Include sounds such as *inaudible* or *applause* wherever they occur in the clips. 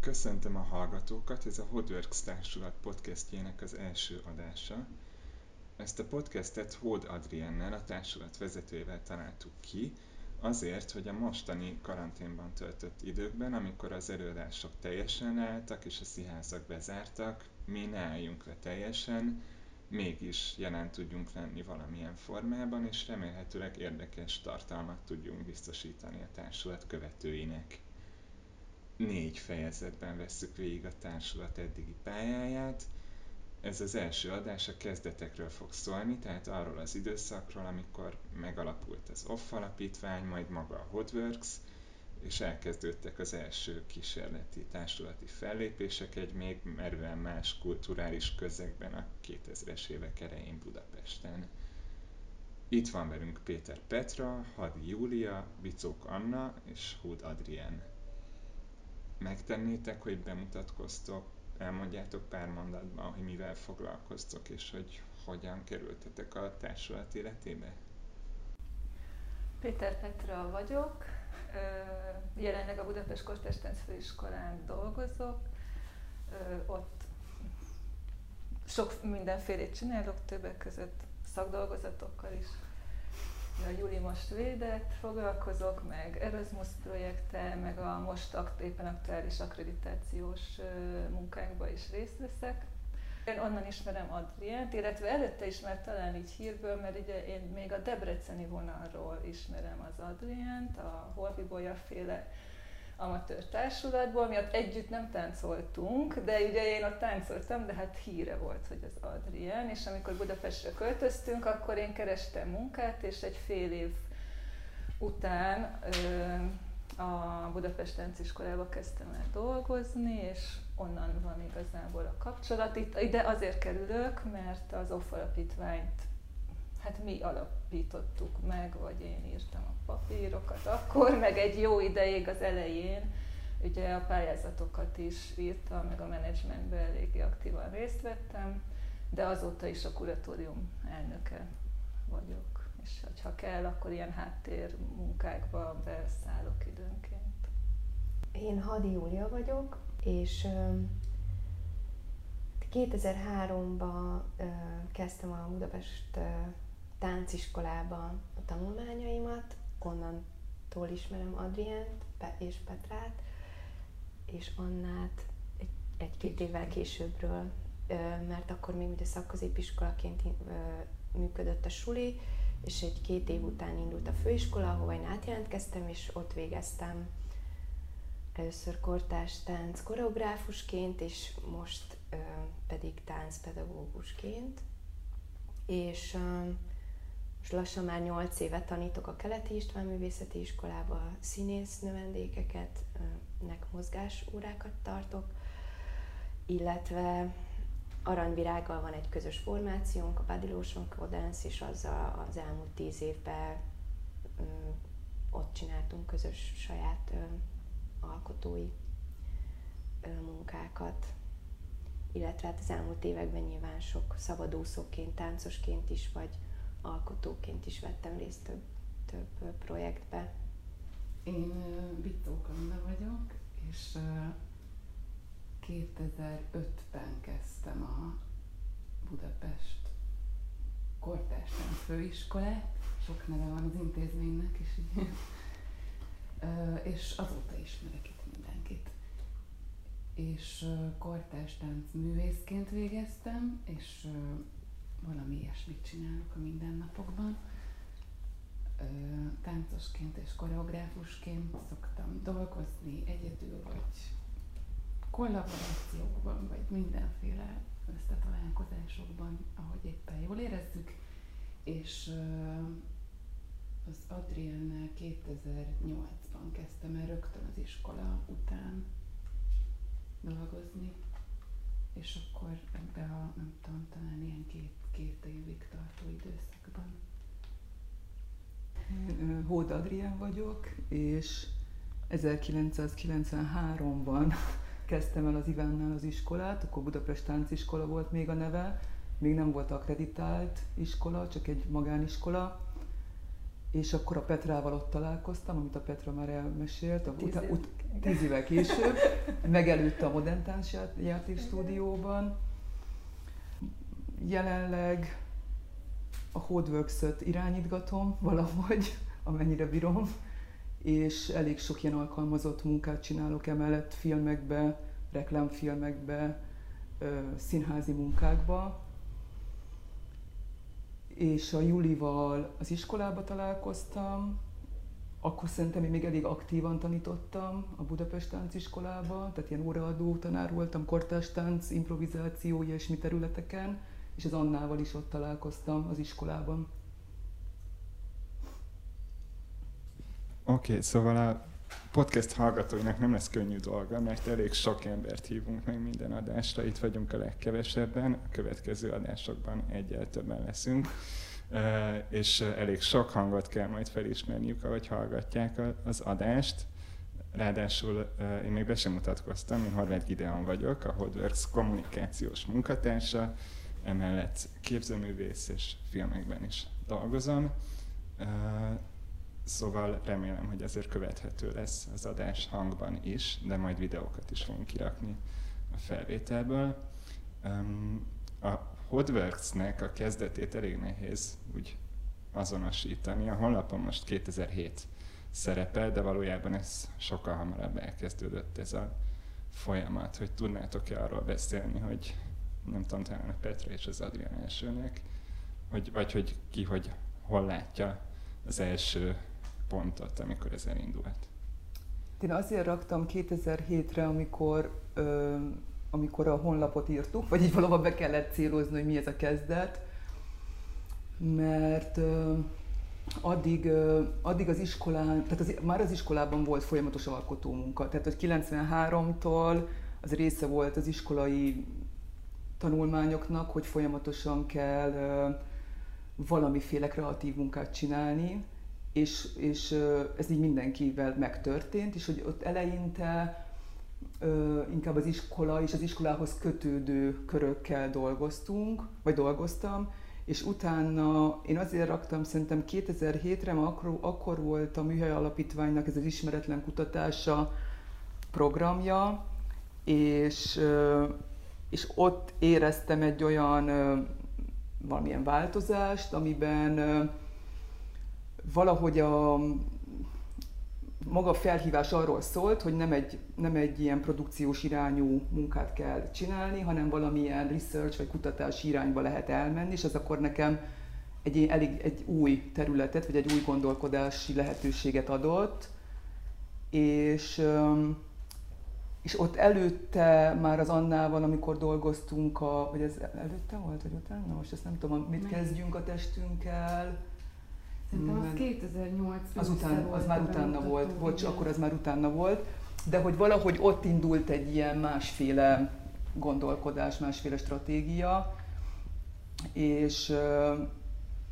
Köszöntöm a hallgatókat, ez a Hodworks Társulat podcastjének az első adása. Ezt a podcastet Hód Adriennel, a társulat vezetőjével találtuk ki, azért, hogy a mostani karanténban töltött időkben, amikor az előadások teljesen leálltak és a színházak bezártak, mi ne álljunk le teljesen, mégis jelen tudjunk lenni valamilyen formában, és remélhetőleg érdekes tartalmat tudjunk biztosítani a társulat követőinek négy fejezetben vesszük végig a társulat eddigi pályáját. Ez az első adás a kezdetekről fog szólni, tehát arról az időszakról, amikor megalapult az OFF alapítvány, majd maga a Hotworks, és elkezdődtek az első kísérleti társulati fellépések egy még merően más kulturális közegben a 2000-es évek elején Budapesten. Itt van velünk Péter Petra, Hadi Júlia, Bicók Anna és Hud Adrien megtennétek, hogy bemutatkoztok, elmondjátok pár mondatban, hogy mivel foglalkoztok, és hogy hogyan kerültetek a társulat életébe? Péter Petra vagyok, jelenleg a Budapest Kostestánc Főiskolán dolgozok, ott sok mindenfélét csinálok, többek között szakdolgozatokkal is a Júli most védett, foglalkozok, meg Erasmus projekttel, meg a most akt, éppen aktuális akkreditációs munkákba is részt veszek. Én onnan ismerem Adriánt, illetve előtte is talán így hírből, mert ugye én még a debreceni vonalról ismerem az Adriánt, a Holvibolya féle amatőr társulatból, mi ott együtt nem táncoltunk, de ugye én ott táncoltam, de hát híre volt, hogy az Adrien, és amikor Budapestre költöztünk, akkor én kerestem munkát, és egy fél év után ö, a Budapest Tánciskolába kezdtem el dolgozni, és onnan van igazából a kapcsolat. Itt, ide azért kerülök, mert az OFF alapítványt hát mi alapítottuk meg, vagy én írtam a papírokat akkor, meg egy jó ideig az elején, ugye a pályázatokat is írtam, meg a menedzsmentben eléggé aktívan részt vettem, de azóta is a kuratórium elnöke vagyok, és ha kell, akkor ilyen háttér munkákba beszállok időnként. Én Hadi Júlia vagyok, és 2003-ban kezdtem a Budapest tánciskolába a tanulmányaimat, onnantól ismerem Adriánt és Petrát, és Annát egy, egy-két évvel későbbről, mert akkor még ugye szakközépiskolaként működött a suli, és egy két év után indult a főiskola, ahova én átjelentkeztem, és ott végeztem először kortás tánc koreográfusként, és most pedig táncpedagógusként. És most lassan már 8 éve tanítok a Keleti István Művészeti Iskolába színész növendékeket, nek mozgásórákat tartok, illetve Aranyvirággal van egy közös formációnk, a Badiloson Codance, és azzal az elmúlt tíz évben ott csináltunk közös saját alkotói munkákat, illetve hát az elmúlt években nyilván sok szabadúszóként, táncosként is, vagy alkotóként is vettem részt több, több projektbe. Én Bittók Anna vagyok, és 2005-ben kezdtem a Budapest Kortástán főiskolát, sok neve van az intézménynek, így, és azóta ismerek itt mindenkit. És kortástánc művészként végeztem, és valami ilyesmit csinálok a mindennapokban. Táncosként és koreográfusként szoktam dolgozni egyedül, vagy kollaborációkban, vagy mindenféle összetalálkozásokban, ahogy éppen jól érezzük. És az Adriennel 2008-ban kezdtem el rögtön az iskola után dolgozni, és akkor ebbe a, nem tudom, talán ilyen két két évig tartó időszakban. Hód Adrián vagyok, és 1993-ban kezdtem el az Ivánnál az iskolát, akkor Budapest Tánciskola volt még a neve, még nem volt akreditált iskola, csak egy magániskola, és akkor a Petrával ott találkoztam, amit a Petra már elmesélt, a, Tíz év- ut, tíz évvel később, megelőtte a Modern Tánc ját- játékstúdióban. Jelenleg a Hodeworks-öt irányítgatom valahogy, amennyire bírom, és elég sok ilyen alkalmazott munkát csinálok emellett filmekbe, reklámfilmekbe, színházi munkákba. És a Julival az iskolába találkoztam, akkor szerintem én még elég aktívan tanítottam a Budapest Tánciskolába, tehát ilyen óraadó tanár voltam, kortárs tánc, improvizáció, ilyesmi területeken, és az Annával is ott találkoztam az iskolában. Oké, okay, szóval a podcast hallgatóinak nem lesz könnyű dolga, mert elég sok embert hívunk meg minden adásra, itt vagyunk a legkevesebben, a következő adásokban egyel többen leszünk, és elég sok hangot kell majd felismerniük, ahogy hallgatják az adást. Ráadásul én még be sem mutatkoztam, én Horváth Gideon vagyok, a Holdworks kommunikációs munkatársa, emellett képzőművész és filmekben is dolgozom. Szóval remélem, hogy ezért követhető lesz az adás hangban is, de majd videókat is fogunk kirakni a felvételből. A Hodworks-nek a kezdetét elég nehéz úgy azonosítani. A honlapon most 2007 szerepel, de valójában ez sokkal hamarabb elkezdődött ez a folyamat. Hogy tudnátok-e arról beszélni, hogy nem tudom, talán a Petra és az Adrián elsőnek, hogy, vagy hogy ki, hogy hol látja az első pontot, amikor ez elindult. Én azért raktam 2007-re, amikor, ö, amikor a honlapot írtuk, vagy így valahol be kellett célozni, hogy mi ez a kezdet, mert ö, addig, ö, addig az iskolán, tehát az, már az iskolában volt folyamatos alkotó munka, tehát hogy 93-tól az része volt az iskolai tanulmányoknak, hogy folyamatosan kell valamiféle kreatív munkát csinálni, és, és ez így mindenkivel megtörtént, és hogy ott eleinte inkább az iskola és az iskolához kötődő körökkel dolgoztunk, vagy dolgoztam, és utána én azért raktam szerintem 2007-re, mert akkor, akkor volt a Műhely Alapítványnak ez az ismeretlen kutatása programja, és, és ott éreztem egy olyan valamilyen változást, amiben valahogy a maga a felhívás arról szólt, hogy nem egy, nem egy ilyen produkciós irányú munkát kell csinálni, hanem valamilyen research vagy kutatási irányba lehet elmenni, és ez akkor nekem egy elég egy új területet, vagy egy új gondolkodási lehetőséget adott, és, és ott előtte már az Annával, amikor dolgoztunk, a, vagy ez előtte volt, vagy utána? Most ezt nem tudom, mit kezdjünk a testünkkel. Szerintem az Mert- 2008 Az, ősze után, az már utána volt, bocs, akkor az már utána volt, de hogy valahogy ott indult egy ilyen másféle gondolkodás, másféle stratégia, és,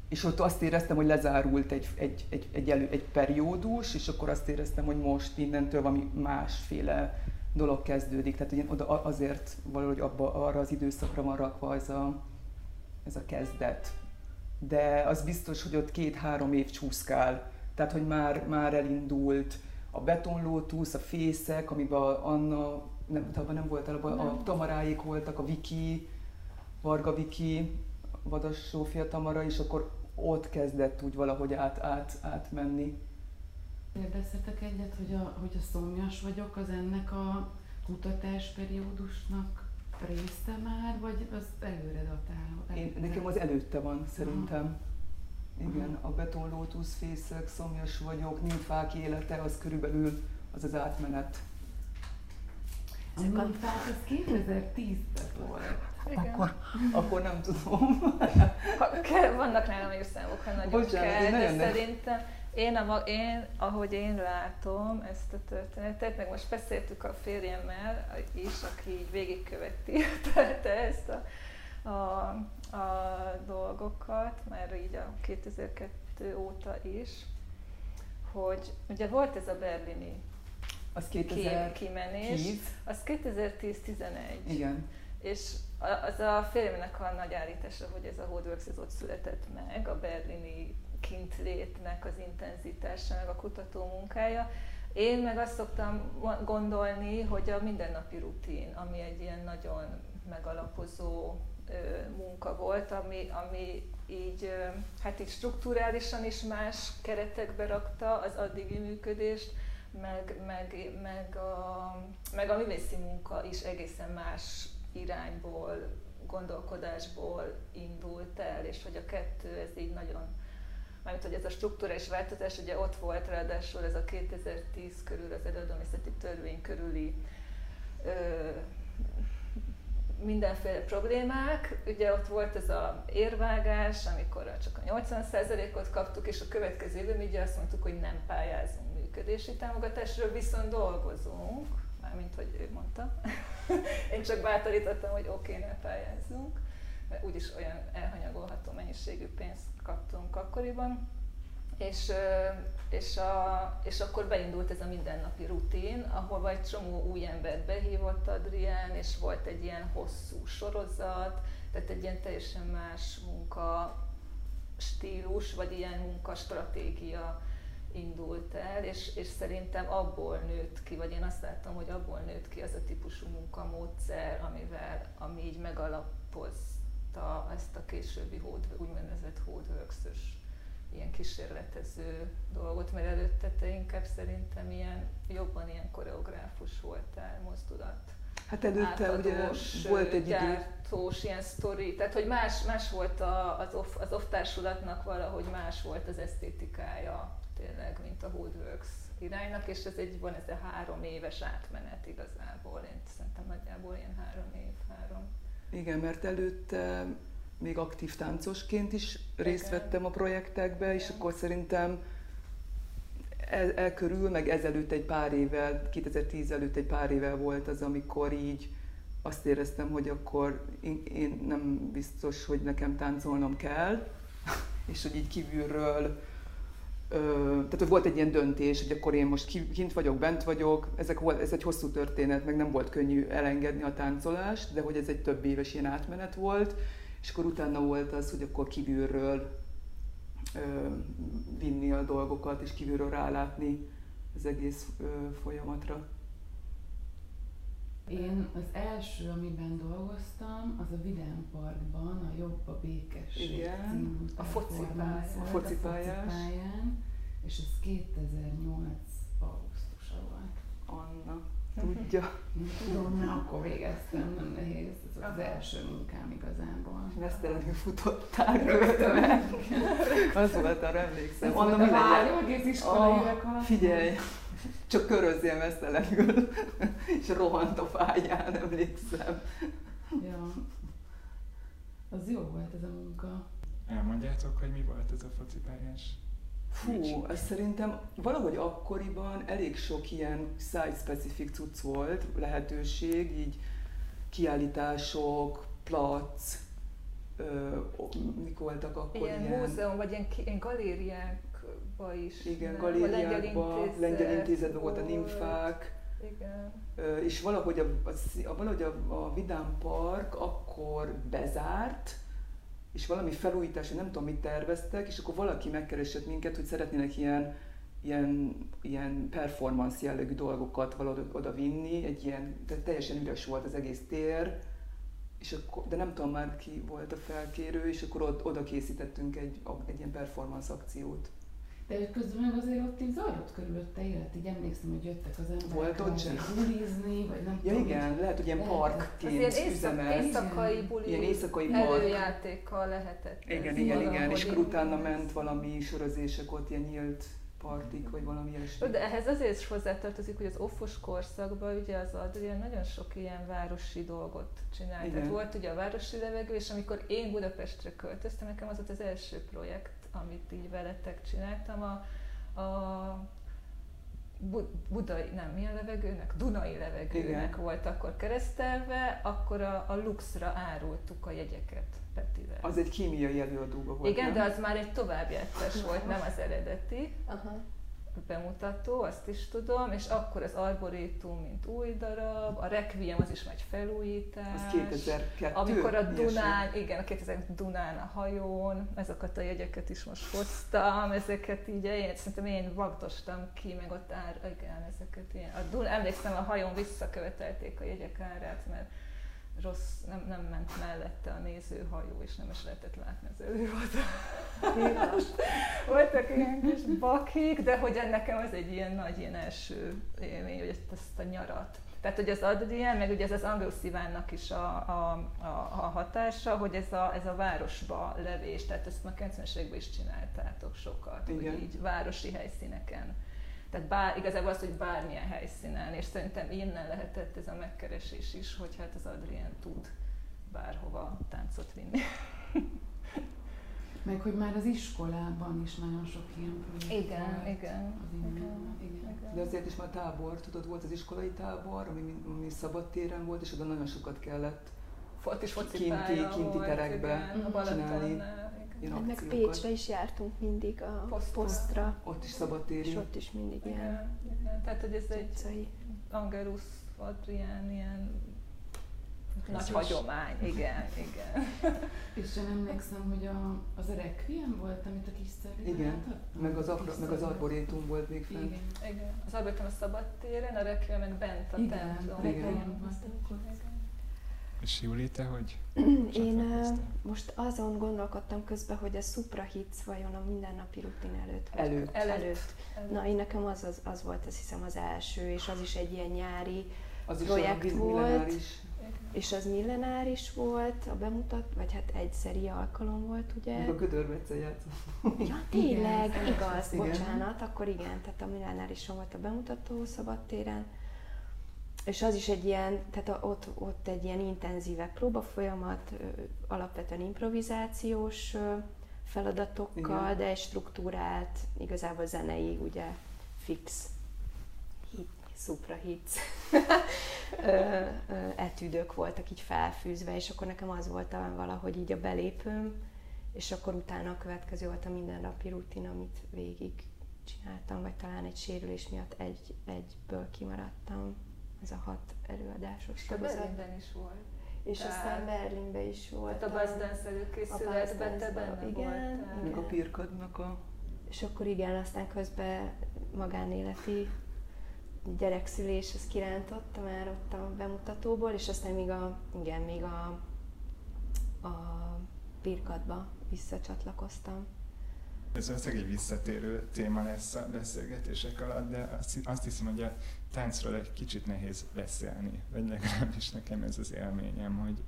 és ott azt éreztem, hogy lezárult egy, egy, egy, egy, elő, egy periódus, és akkor azt éreztem, hogy most innentől valami másféle dolog kezdődik. Tehát én oda a- azért valahogy abba, arra az időszakra van rakva ez a, ez a kezdet. De az biztos, hogy ott két-három év csúszkál. Tehát, hogy már, már elindult a betonlótusz, a fészek, amiben Anna, nem, abban nem voltál, abban a Nem. Tamaráik voltak, a Viki, Varga Viki, Vadas Sófia Tamara, és akkor ott kezdett úgy valahogy át, át, átmenni. Kérdezhetek egyet, hogy a, hogy a szomjas vagyok, az ennek a kutatásperiódusnak része már, vagy az előre datál? Én, nekem az előtte van szerintem. Igen, a betonlótusz, fészek, szomjas vagyok, nymfák élete, az körülbelül az az átmenet. A nymfák az 2010-ben volt. Igen. Akkor, akkor nem tudom. Vannak nálam évszámok, ha nagyon Bocsánat, kell, de szerintem én, a, én, ahogy én látom ezt a történetet, meg most beszéltük a férjemmel is, aki így végigköveti ezt a, a, a dolgokat, már így a 2002 óta is, hogy ugye volt ez a berlini Az ki, 2010. kimenés, az 2010-11. Igen. És az a férjemnek a nagy állítása, hogy ez a Holdworks ez ott született meg, a berlini kint létnek az intenzitása, meg a kutató munkája. Én meg azt szoktam gondolni, hogy a mindennapi rutin, ami egy ilyen nagyon megalapozó munka volt, ami, ami így, hát így strukturálisan is más keretekbe rakta az addigi működést, meg, meg, meg, a, meg a művészi munka is egészen más irányból, gondolkodásból indult el, és hogy a kettő ez így nagyon, mármint hogy ez a struktúrális változás, ugye ott volt ráadásul ez a 2010 körül az előadóművészeti törvény körüli ö, mindenféle problémák. Ugye ott volt ez a érvágás, amikor csak a 80%-ot kaptuk, és a következő évben ugye azt mondtuk, hogy nem pályázunk működési támogatásról, viszont dolgozunk, mármint hogy ő mondta. *laughs* Én csak bátorítottam, hogy oké, okay, ne pályázzunk, mert úgyis olyan elhanyagolható mennyiségű pénzt kaptunk akkoriban. És, és, a, és akkor beindult ez a mindennapi rutin, ahol egy csomó új embert behívott Adrián, és volt egy ilyen hosszú sorozat, tehát egy ilyen teljesen más munka stílus, vagy ilyen munkastratégia indult el, és, és szerintem abból nőtt ki, vagy én azt láttam, hogy abból nőtt ki az a típusú munkamódszer, amivel, ami így megalapozta ezt a későbbi hód, úgynevezett hódvörkszös ilyen kísérletező dolgot, mert előtte te inkább szerintem ilyen, jobban ilyen koreográfus voltál, mozdulat. Hát előtte ugye volt egy gyártós, ilyen sztori, tehát hogy más, más volt a, az, off, az off társulatnak valahogy más volt az esztétikája tényleg, mint a Hoodworks iránynak, és ez egy, van ez a három éves átmenet igazából, én szerintem nagyjából ilyen három év, három. Igen, mert előtte még aktív táncosként is részt vettem a projektekbe, és akkor szerintem el, el körül, meg ezelőtt egy pár évvel, 2010 előtt egy pár évvel volt az, amikor így azt éreztem, hogy akkor én, én nem biztos, hogy nekem táncolnom kell, *laughs* és hogy így kívülről tehát volt egy ilyen döntés, hogy akkor én most kint vagyok, bent vagyok, ezek, ez egy hosszú történet, meg nem volt könnyű elengedni a táncolást, de hogy ez egy több éves ilyen átmenet volt, és akkor utána volt az, hogy akkor kívülről ö, vinni a dolgokat, és kívülről rálátni az egész ö, folyamatra. Én az első, amiben dolgoztam, az a Vidám Parkban, a Jobb a Békes Igen. című a focipályán. A focipályán. És ez 2008 augusztusa volt. Anna tudja. Tudom, mert akkor végeztem, nem nehéz. Ez az első munkám igazából. Vesztelenül futottál rögtön. *laughs* Az volt, arra emlékszem. Mi legyen? egész iskolai Figyelj, csak körözzél mesztelenül, *laughs* és rohant a fáján, emlékszem. Ja. Az jó volt ez a munka. Elmondjátok, hogy mi volt ez a focipályás? Fú, azt szerintem valahogy akkoriban elég sok ilyen site-specific cucc volt, lehetőség, így kiállítások, plac, ö, mik voltak akkor ilyen? Ilyen múzeum, vagy ilyen, ilyen galériákba is. Igen, galériákba, lengyel intézet volt a nimfák. Igen. És valahogy a, a, valahogy a, a Vidám Park akkor bezárt, és valami felújítás, nem tudom mit terveztek, és akkor valaki megkeresett minket, hogy szeretnének ilyen, ilyen, ilyen performance jellegű dolgokat valahogy oda vinni, egy ilyen, teljesen üres volt az egész tér, és akkor, de nem tudom már ki volt a felkérő, és akkor oda készítettünk egy, egy ilyen performance akciót. De közben meg azért ott így zajlott körülötte élet, így emlékszem, hogy jöttek az emberek Volt ott sem? bulizni, vagy nem ja, tudom. igen, lehet, hogy ilyen parkként üzemelt. éjszakai buli ilyen éjszakai park. előjátékkal lehetett. Igen, igen, igen, és akkor utána ment valami sörözések ott, ilyen nyílt partik, vagy valami ilyesmi. De ehhez azért is hozzátartozik, hogy az offos korszakban ugye az Adrián nagyon sok ilyen városi dolgot csinált. Igen. Tehát volt ugye a városi levegő, és amikor én Budapestre költöztem, nekem az volt az első projekt, amit így veletek csináltam, a, a budai, nem, milyen levegőnek? Dunai levegőnek Igen. volt akkor keresztelve, akkor a, a Luxra árultuk a jegyeket Petivel. Az egy kémiai előadóba volt, Igen, nem? de az már egy továbbjátszás volt, nem az eredeti. Aha. Bemutató, azt is tudom, és akkor az Arboretum, mint új darab, a Requiem az is már egy felújítás. Az 2002 Amikor a ilyesmi. Dunán, igen, a 2000 Dunán a hajón, ezeket a jegyeket is most hoztam, ezeket így én szerintem én vagdostam ki, meg ott ár, igen, ezeket ilyen. A Dun, emlékszem, a hajón visszakövetelték a jegyek árát, mert rossz, nem, nem ment mellette a nézőhajó, és nem is lehetett látni az előadást. Voltak ilyen kis bakik, de hogy nekem az egy ilyen nagy, ilyen első élmény, hogy ezt, a nyarat. Tehát, hogy az Adrien, meg ugye ez az Anglo Szivánnak is a, a, a, a hatása, hogy ez a, ez a városba levés, tehát ezt a 90-es években is csináltátok sokat, Igen. hogy így városi helyszíneken. Tehát bár, igazából az, hogy bármilyen helyszínen, és szerintem innen lehetett ez a megkeresés is, hogy hát az Adrien tud bárhova táncot vinni. Meg hogy már az iskolában is nagyon sok ilyen projekt Igen, volt. igen, Az igen, igen. igen. De azért is már tábor, tudod, volt az iskolai tábor, ami, ami szabadtéren volt, és oda nagyon sokat kellett Ott is Kinti- kinti terekbe igen, a csinálni. Ilyen Hát meg akciókat. Pécsre is jártunk mindig a Posztra. posztra, Ott is szabadtéri. és ott is mindig ilyen Igen, igen. Tehát, hogy ez egy utcai. Angelus Adrián ilyen nagy is. hagyomány, igen, *laughs* igen. És én emlékszem, hogy a, az a Requiem volt, amit a kis Igen? Meg az, A abra, kis meg az arborétum volt még fent. Igen. igen. Az Alberton a szabadtéren, a Requiem meg bent a Igen, templom. igen. Igen. Igen. És Júli, te hogy? *clears throat* Én most azon gondolkodtam közben, hogy a suprahits vajon a mindennapi rutin előtt. vagy Előtt. Előtt. előtt. Na, én nekem az, az, az volt, azt hiszem, az első, és az is egy ilyen nyári, Az is projekt a volt. millenáris. és az millenáris volt, a bemutat, vagy hát egyszeri alkalom volt, ugye? Meg a gödörbecel játszott. Ja, tényleg, Igen, igaz, igen. bocsánat, akkor igen, tehát a millenárison volt a bemutató szabadtéren, és az is egy ilyen, tehát a, ott, ott egy ilyen intenzívebb próbafolyamat, alapvetően improvizációs feladatokkal, Igen. de egy struktúrált, igazából zenei, ugye, fix hit, supra hits *laughs* ö, ö, etüdök voltak így felfűzve, és akkor nekem az volt talán valahogy így a belépőm, és akkor utána a következő volt a mindennapi rutin, amit végig csináltam, vagy talán egy sérülés miatt egy, egyből kimaradtam. Ez a hat előadásos. Berlinben is volt. És Tehát- aztán Berlinbe is volt. Tehát a Buzz Dance előkészületben te benne igen, voltál. Meg a pirkadnak a... És akkor igen, aztán közben magánéleti gyerekszülés, az kirántotta már ott a bemutatóból, és aztán még a, igen, még a, a pirkadba visszacsatlakoztam. Ez valószínűleg egy visszatérő téma lesz a beszélgetések alatt, de azt, azt hiszem, hogy a táncról egy kicsit nehéz beszélni, vagy legalábbis nekem ez az élményem, hogy,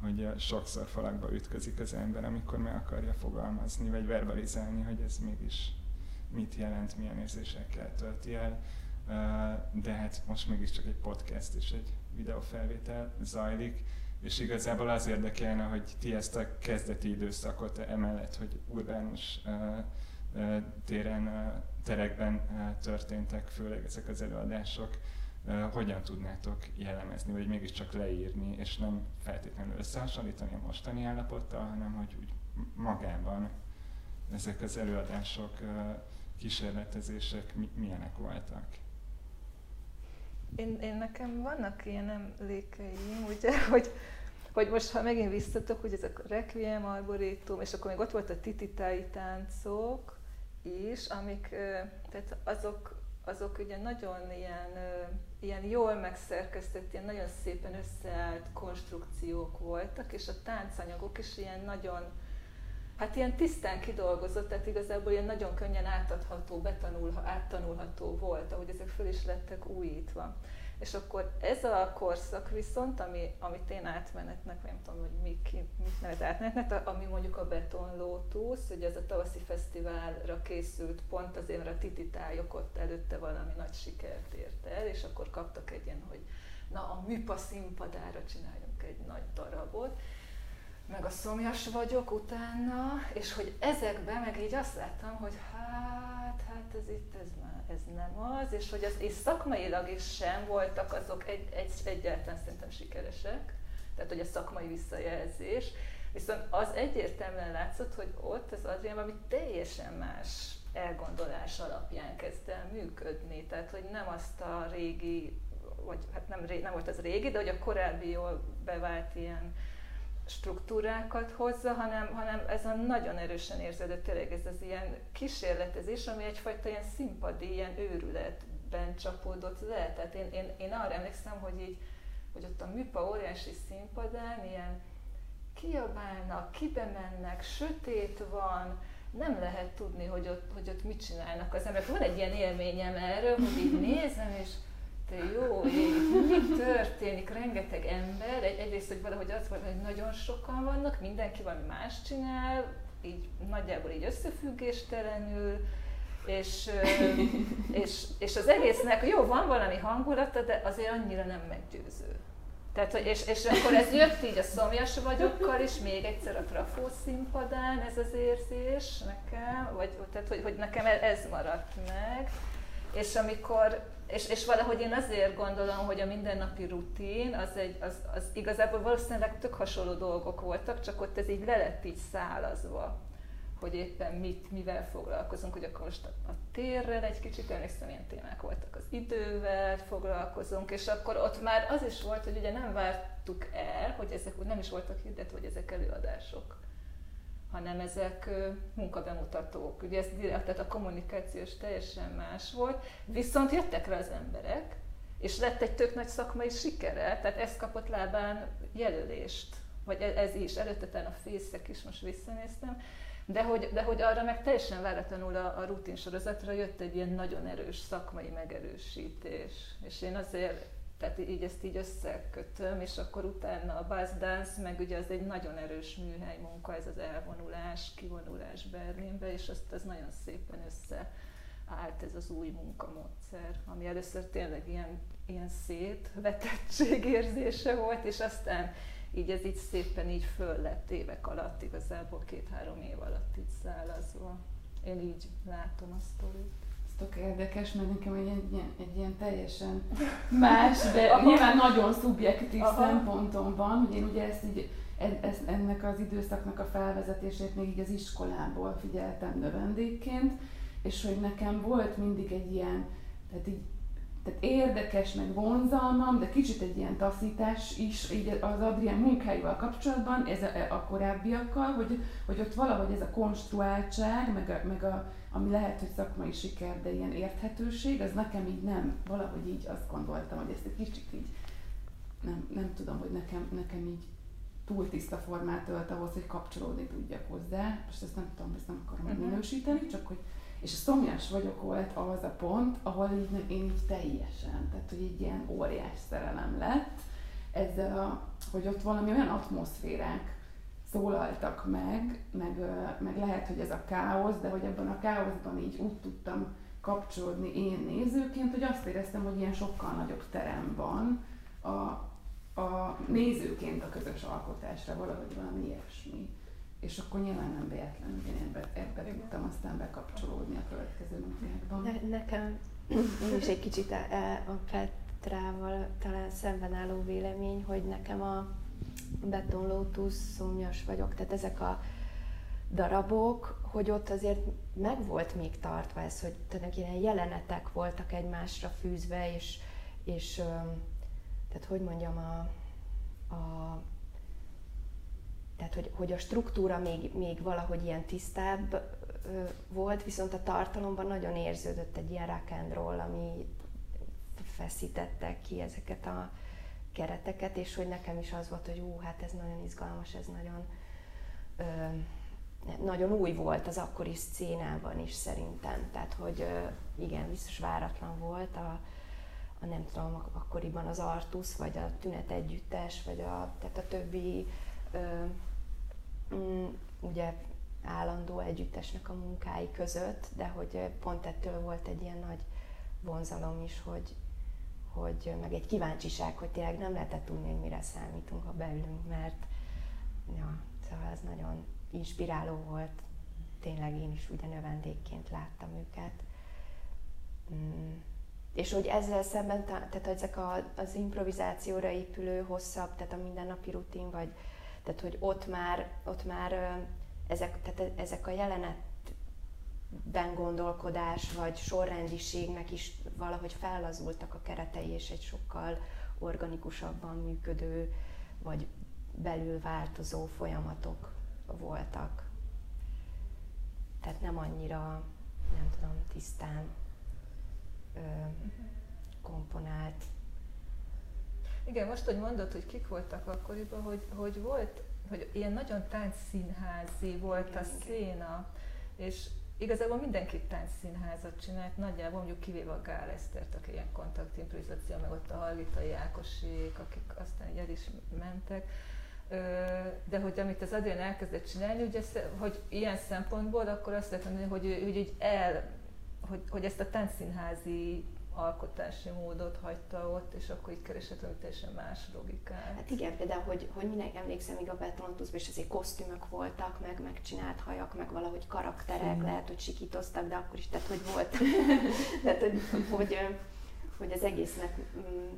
hogy sokszor falakba ütközik az ember, amikor meg akarja fogalmazni, vagy verbalizálni, hogy ez mégis mit jelent, milyen érzésekkel tölti el. De hát most mégiscsak egy podcast és egy videófelvétel zajlik, és igazából az érdekelne, hogy ti ezt a kezdeti időszakot emellett, hogy urbánus téren, terekben történtek, főleg ezek az előadások, hogyan tudnátok jellemezni, vagy mégiscsak leírni, és nem feltétlenül összehasonlítani a mostani állapottal, hanem hogy úgy magában ezek az előadások, kísérletezések mi- milyenek voltak. Én, én nekem vannak ilyen emlékeim, ugye, *laughs* hogy, hogy most ha megint visszatok, hogy ezek a Requiem, Arboretum, és akkor még ott volt a tititái táncok is, amik, tehát azok, azok ugye nagyon ilyen, ilyen jól megszerkesztett, ilyen nagyon szépen összeállt konstrukciók voltak, és a táncanyagok is ilyen nagyon, hát ilyen tisztán kidolgozott, tehát igazából ilyen nagyon könnyen átadható, betanul, áttanulható volt, ahogy ezek föl is lettek újítva. És akkor ez a korszak viszont, ami, amit én átmenetnek, nem tudom, hogy mi, ki, mit nevet átmenetnek, ami mondjuk a Beton Lotus, ugye ez a tavaszi fesztiválra készült, pont azért, mert a tititályok ott előtte valami nagy sikert ért el, és akkor kaptak egy ilyen, hogy na a műpa színpadára csináljunk egy nagy darabot, meg a szomjas vagyok utána, és hogy ezekben meg így azt láttam, hogy hát, hát ez itt, ez már, ez nem az, és hogy az, és szakmailag is sem voltak azok egy, egy, egyáltalán szerintem sikeresek, tehát hogy a szakmai visszajelzés, viszont az egyértelműen látszott, hogy ott az Adrián valami teljesen más elgondolás alapján kezd el működni. Tehát, hogy nem azt a régi, vagy hát nem, nem volt az régi, de hogy a korábbi jól bevált ilyen struktúrákat hozza, hanem, hanem ez a nagyon erősen érződött tényleg ez az ilyen kísérletezés, ami egyfajta ilyen színpadi, ilyen őrületben csapódott le. Tehát én, én, én arra emlékszem, hogy így, hogy ott a műpa óriási színpadán ilyen kiabálnak, kibe mennek, sötét van, nem lehet tudni, hogy ott, hogy ott mit csinálnak az emberek. Van egy ilyen élményem erről, hogy így *laughs* nézem, és jó ég, mi történik, rengeteg ember, egy, egyrészt, hogy valahogy az van, hogy nagyon sokan vannak, mindenki valami más csinál, így nagyjából így összefüggéstelenül, és, *laughs* és, és az egésznek jó, van valami hangulata, de azért annyira nem meggyőző. Tehát, hogy, és, és akkor ez jött így a szomjas vagyokkal is, még egyszer a trafó színpadán ez az érzés nekem, vagy tehát, hogy, hogy nekem ez maradt meg. És amikor, és, és valahogy én azért gondolom, hogy a mindennapi rutin, az, egy, az, az igazából valószínűleg tök hasonló dolgok voltak, csak ott ez így le lett így szálazva hogy éppen mit, mivel foglalkozunk, hogy akkor most a térrel egy kicsit emlékszem, ilyen témák voltak, az idővel foglalkozunk, és akkor ott már az is volt, hogy ugye nem vártuk el, hogy ezek nem is voltak hirdetve, hogy ezek előadások, hanem ezek munkabemutatók. Ugye ez direkt, tehát a kommunikációs teljesen más volt, viszont jöttek rá az emberek, és lett egy tök nagy szakmai sikere, tehát ez kapott lábán jelölést, vagy e- ez is, előtte a fészek is, most visszanéztem, de hogy, de hogy arra meg teljesen váratlanul a, a rutin sorozatra jött egy ilyen nagyon erős szakmai megerősítés. És én azért, tehát így ezt így összekötöm, és akkor utána a Buzz Dance, meg ugye az egy nagyon erős műhely munka, ez az elvonulás, kivonulás Berlinbe, és azt az nagyon szépen össze állt ez az új munkamódszer, ami először tényleg ilyen, ilyen szétvetettség érzése volt, és aztán így ez így szépen így föl lett évek alatt, igazából két-három év alatt így szálazva. Én így látom a sztorit. Tök érdekes, mert nekem egy, egy, ilyen, egy ilyen teljesen más, de nyilván nagyon szubjektív Aha. szempontom van, hogy én ugye ezt így ez, ennek az időszaknak a felvezetését még így az iskolából figyeltem növendékként, és hogy nekem volt mindig egy ilyen, tehát így tehát érdekes, meg vonzalmam, de kicsit egy ilyen taszítás is így az Adrián munkáival kapcsolatban, ez a, a korábbiakkal, hogy, hogy ott valahogy ez a konstruáltság, meg, a, meg a, ami lehet, hogy szakmai siker, de ilyen érthetőség, az nekem így nem, valahogy így azt gondoltam, hogy ezt egy kicsit így, nem, nem tudom, hogy nekem, nekem így túl tiszta formát ölt ahhoz, hogy kapcsolódni tudjak hozzá. Most ezt nem tudom, ezt nem akarom uh-huh. minősíteni, csak hogy és szomjas vagyok volt az a pont, ahol így, én így teljesen, tehát hogy egy ilyen óriás szerelem lett, ezzel a, hogy ott valami olyan atmoszférák szólaltak meg, meg, meg lehet, hogy ez a káosz, de hogy ebben a káoszban így úgy tudtam kapcsolódni én nézőként, hogy azt éreztem, hogy ilyen sokkal nagyobb terem van a, a nézőként a közös alkotásra, valahogy valami ilyesmi és akkor nyilván nem véletlenül én ebbe, ebbe tudtam aztán bekapcsolódni a következő munkákban. Ne, nekem én is egy kicsit a, a Petrával talán szemben álló vélemény, hogy nekem a Beton Lotus szomjas vagyok, tehát ezek a darabok, hogy ott azért meg volt még tartva ez, hogy ilyen jelenetek voltak egymásra fűzve, és, és tehát hogy mondjam, a, a tehát hogy, hogy a struktúra még, még valahogy ilyen tisztább volt, viszont a tartalomban nagyon érződött egy ilyen rock and roll, ami feszítette ki ezeket a kereteket, és hogy nekem is az volt, hogy ú, hát ez nagyon izgalmas, ez nagyon, ö, nagyon új volt az akkori szcénában is szerintem. Tehát, hogy ö, igen, biztos váratlan volt a, a nem tudom, akkoriban az Artus, vagy a Tünet Együttes, vagy a, tehát a többi ö, Mm, ugye állandó együttesnek a munkái között, de hogy pont ettől volt egy ilyen nagy vonzalom is, hogy, hogy meg egy kíváncsiság, hogy tényleg nem lehetett tudni, hogy mire számítunk, ha beülünk, mert ja, szóval ez nagyon inspiráló volt. Tényleg én is ugye növendékként láttam őket. Mm. És hogy ezzel szemben, tehát ezek a, az improvizációra épülő hosszabb, tehát a mindennapi rutin, vagy tehát, hogy ott már, ott már ezek, tehát ezek a jelenet ben gondolkodás vagy sorrendiségnek is valahogy fellazultak a keretei, és egy sokkal organikusabban működő, vagy belül változó folyamatok voltak. Tehát nem annyira, nem tudom, tisztán ö, komponált. Igen, most, hogy mondod, hogy kik voltak akkoriban, hogy, hogy volt, hogy ilyen nagyon táncszínházi volt igen, a széna, és igazából mindenki táncszínházat csinált, nagyjából mondjuk kivéve a Gál Esztert, aki ilyen kontaktimprovizáció, meg ott a Halgitai Ákosék, akik aztán így el is mentek. De hogy amit az Adrián elkezdett csinálni, ugye, hogy ilyen szempontból, akkor azt lehet mondani, hogy, hogy, hogy el, hogy, hogy ezt a táncszínházi alkotási módot hagyta ott, és akkor így keresett valami teljesen más logikát. Hát igen, például, hogy, hogy minek emlékszem, még a Betonatuszban is azért kosztümök voltak, meg megcsinált hajak, meg valahogy karakterek, hmm. lehet, hogy sikítoztak, de akkor is, tehát hogy volt. *laughs* tehát, hogy, hogy, hogy az egésznek mm,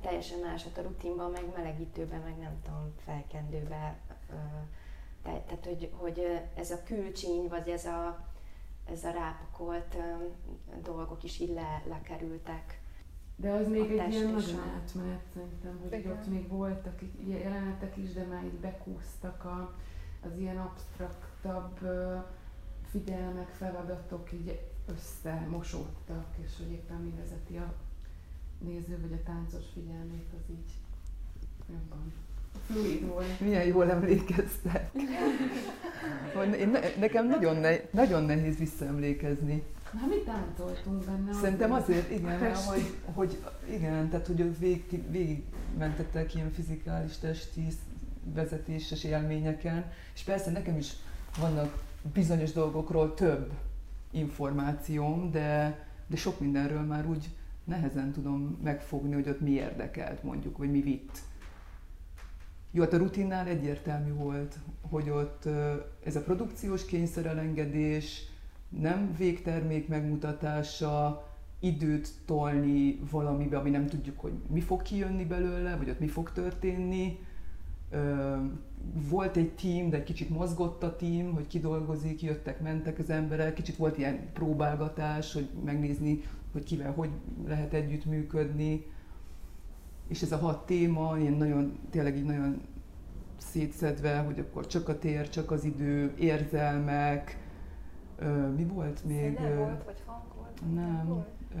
teljesen más, hát a rutinban, meg melegítőben, meg nem tudom, felkendőben, tehát, hogy, hogy ez a külcsíny, vagy ez a ez a rápakolt dolgok is így le, lekerültek. De az még egy ilyen nagyon átmenet szerintem, hogy Igen. ott még voltak jelenetek is, de már így bekúztak a, az ilyen absztraktabb figyelmek, feladatok így összemosódtak, és hogy éppen mi vezeti a néző vagy a táncos figyelmét, az így jobban fluid volt. Milyen jól emlékeztek. Én ne, nekem nagyon, ne, nagyon nehéz visszaemlékezni. Na, mi táncoltunk benne? Szerintem azért, igen, hogy, hogy, igen, tehát hogy végig, végig mentettek ilyen fizikális, testi, vezetéses élményeken, és persze nekem is vannak bizonyos dolgokról több információm, de, de sok mindenről már úgy nehezen tudom megfogni, hogy ott mi érdekelt mondjuk, vagy mi vitt. Jó, hát a rutinnál egyértelmű volt, hogy ott ez a produkciós kényszerelengedés, nem végtermék megmutatása, időt tolni valamibe, ami nem tudjuk, hogy mi fog kijönni belőle, vagy ott mi fog történni. Volt egy team, de egy kicsit mozgott a team, hogy kidolgozik, jöttek, mentek az emberek, kicsit volt ilyen próbálgatás, hogy megnézni, hogy kivel hogy lehet együttműködni és ez a hat téma, ilyen nagyon, tényleg így nagyon szétszedve, hogy akkor csak a tér, csak az idő, érzelmek, ö, mi volt még? Szene volt, vagy hang volt? Nem. Volt? Ö,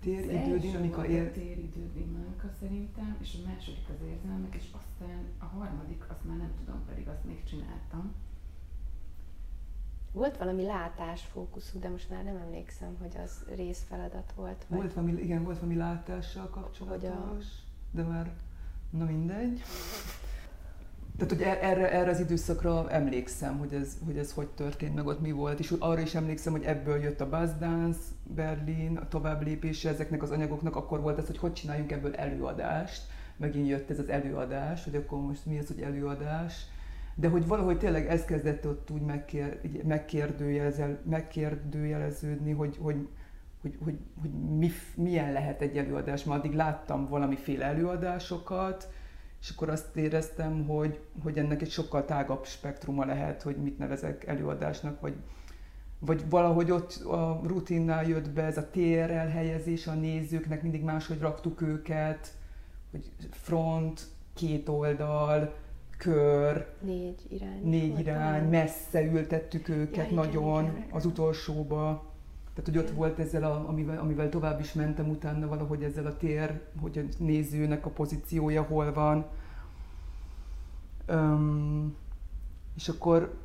tér, idő, dinamika, ér... tér, idő, dinamika szerintem, és a második az érzelmek, és aztán a harmadik, azt már nem tudom, pedig azt még csináltam. Volt valami látásfókuszú, de most már nem emlékszem, hogy az részfeladat volt. Vagy... Volt valami, igen, volt valami látással kapcsolatos, a... de már na mindegy. Tehát, hogy e- erre, erre az időszakra emlékszem, hogy ez, hogy ez hogy történt, meg ott mi volt, és arra is emlékszem, hogy ebből jött a Buzz Dance, Berlin, a tovább lépése ezeknek az anyagoknak, akkor volt ez, hogy hogy csináljunk ebből előadást, megint jött ez az előadás, hogy akkor most mi az, hogy előadás, de hogy valahogy tényleg ez kezdett ott úgy megkér, megkérdőjeleződni, hogy, hogy, hogy, hogy, hogy mi, milyen lehet egy előadás. Már addig láttam valamiféle előadásokat, és akkor azt éreztem, hogy, hogy ennek egy sokkal tágabb spektruma lehet, hogy mit nevezek előadásnak, vagy, vagy valahogy ott a rutinnál jött be ez a tér elhelyezés a nézőknek, mindig máshogy raktuk őket, hogy front, két oldal, kör, négy irány, négy irány messze ültettük őket ja, nagyon igen, igen. az utolsóba. Tehát, hogy ott volt ezzel, a, amivel, amivel tovább is mentem utána valahogy ezzel a tér, hogy a nézőnek a pozíciója hol van. Um, és akkor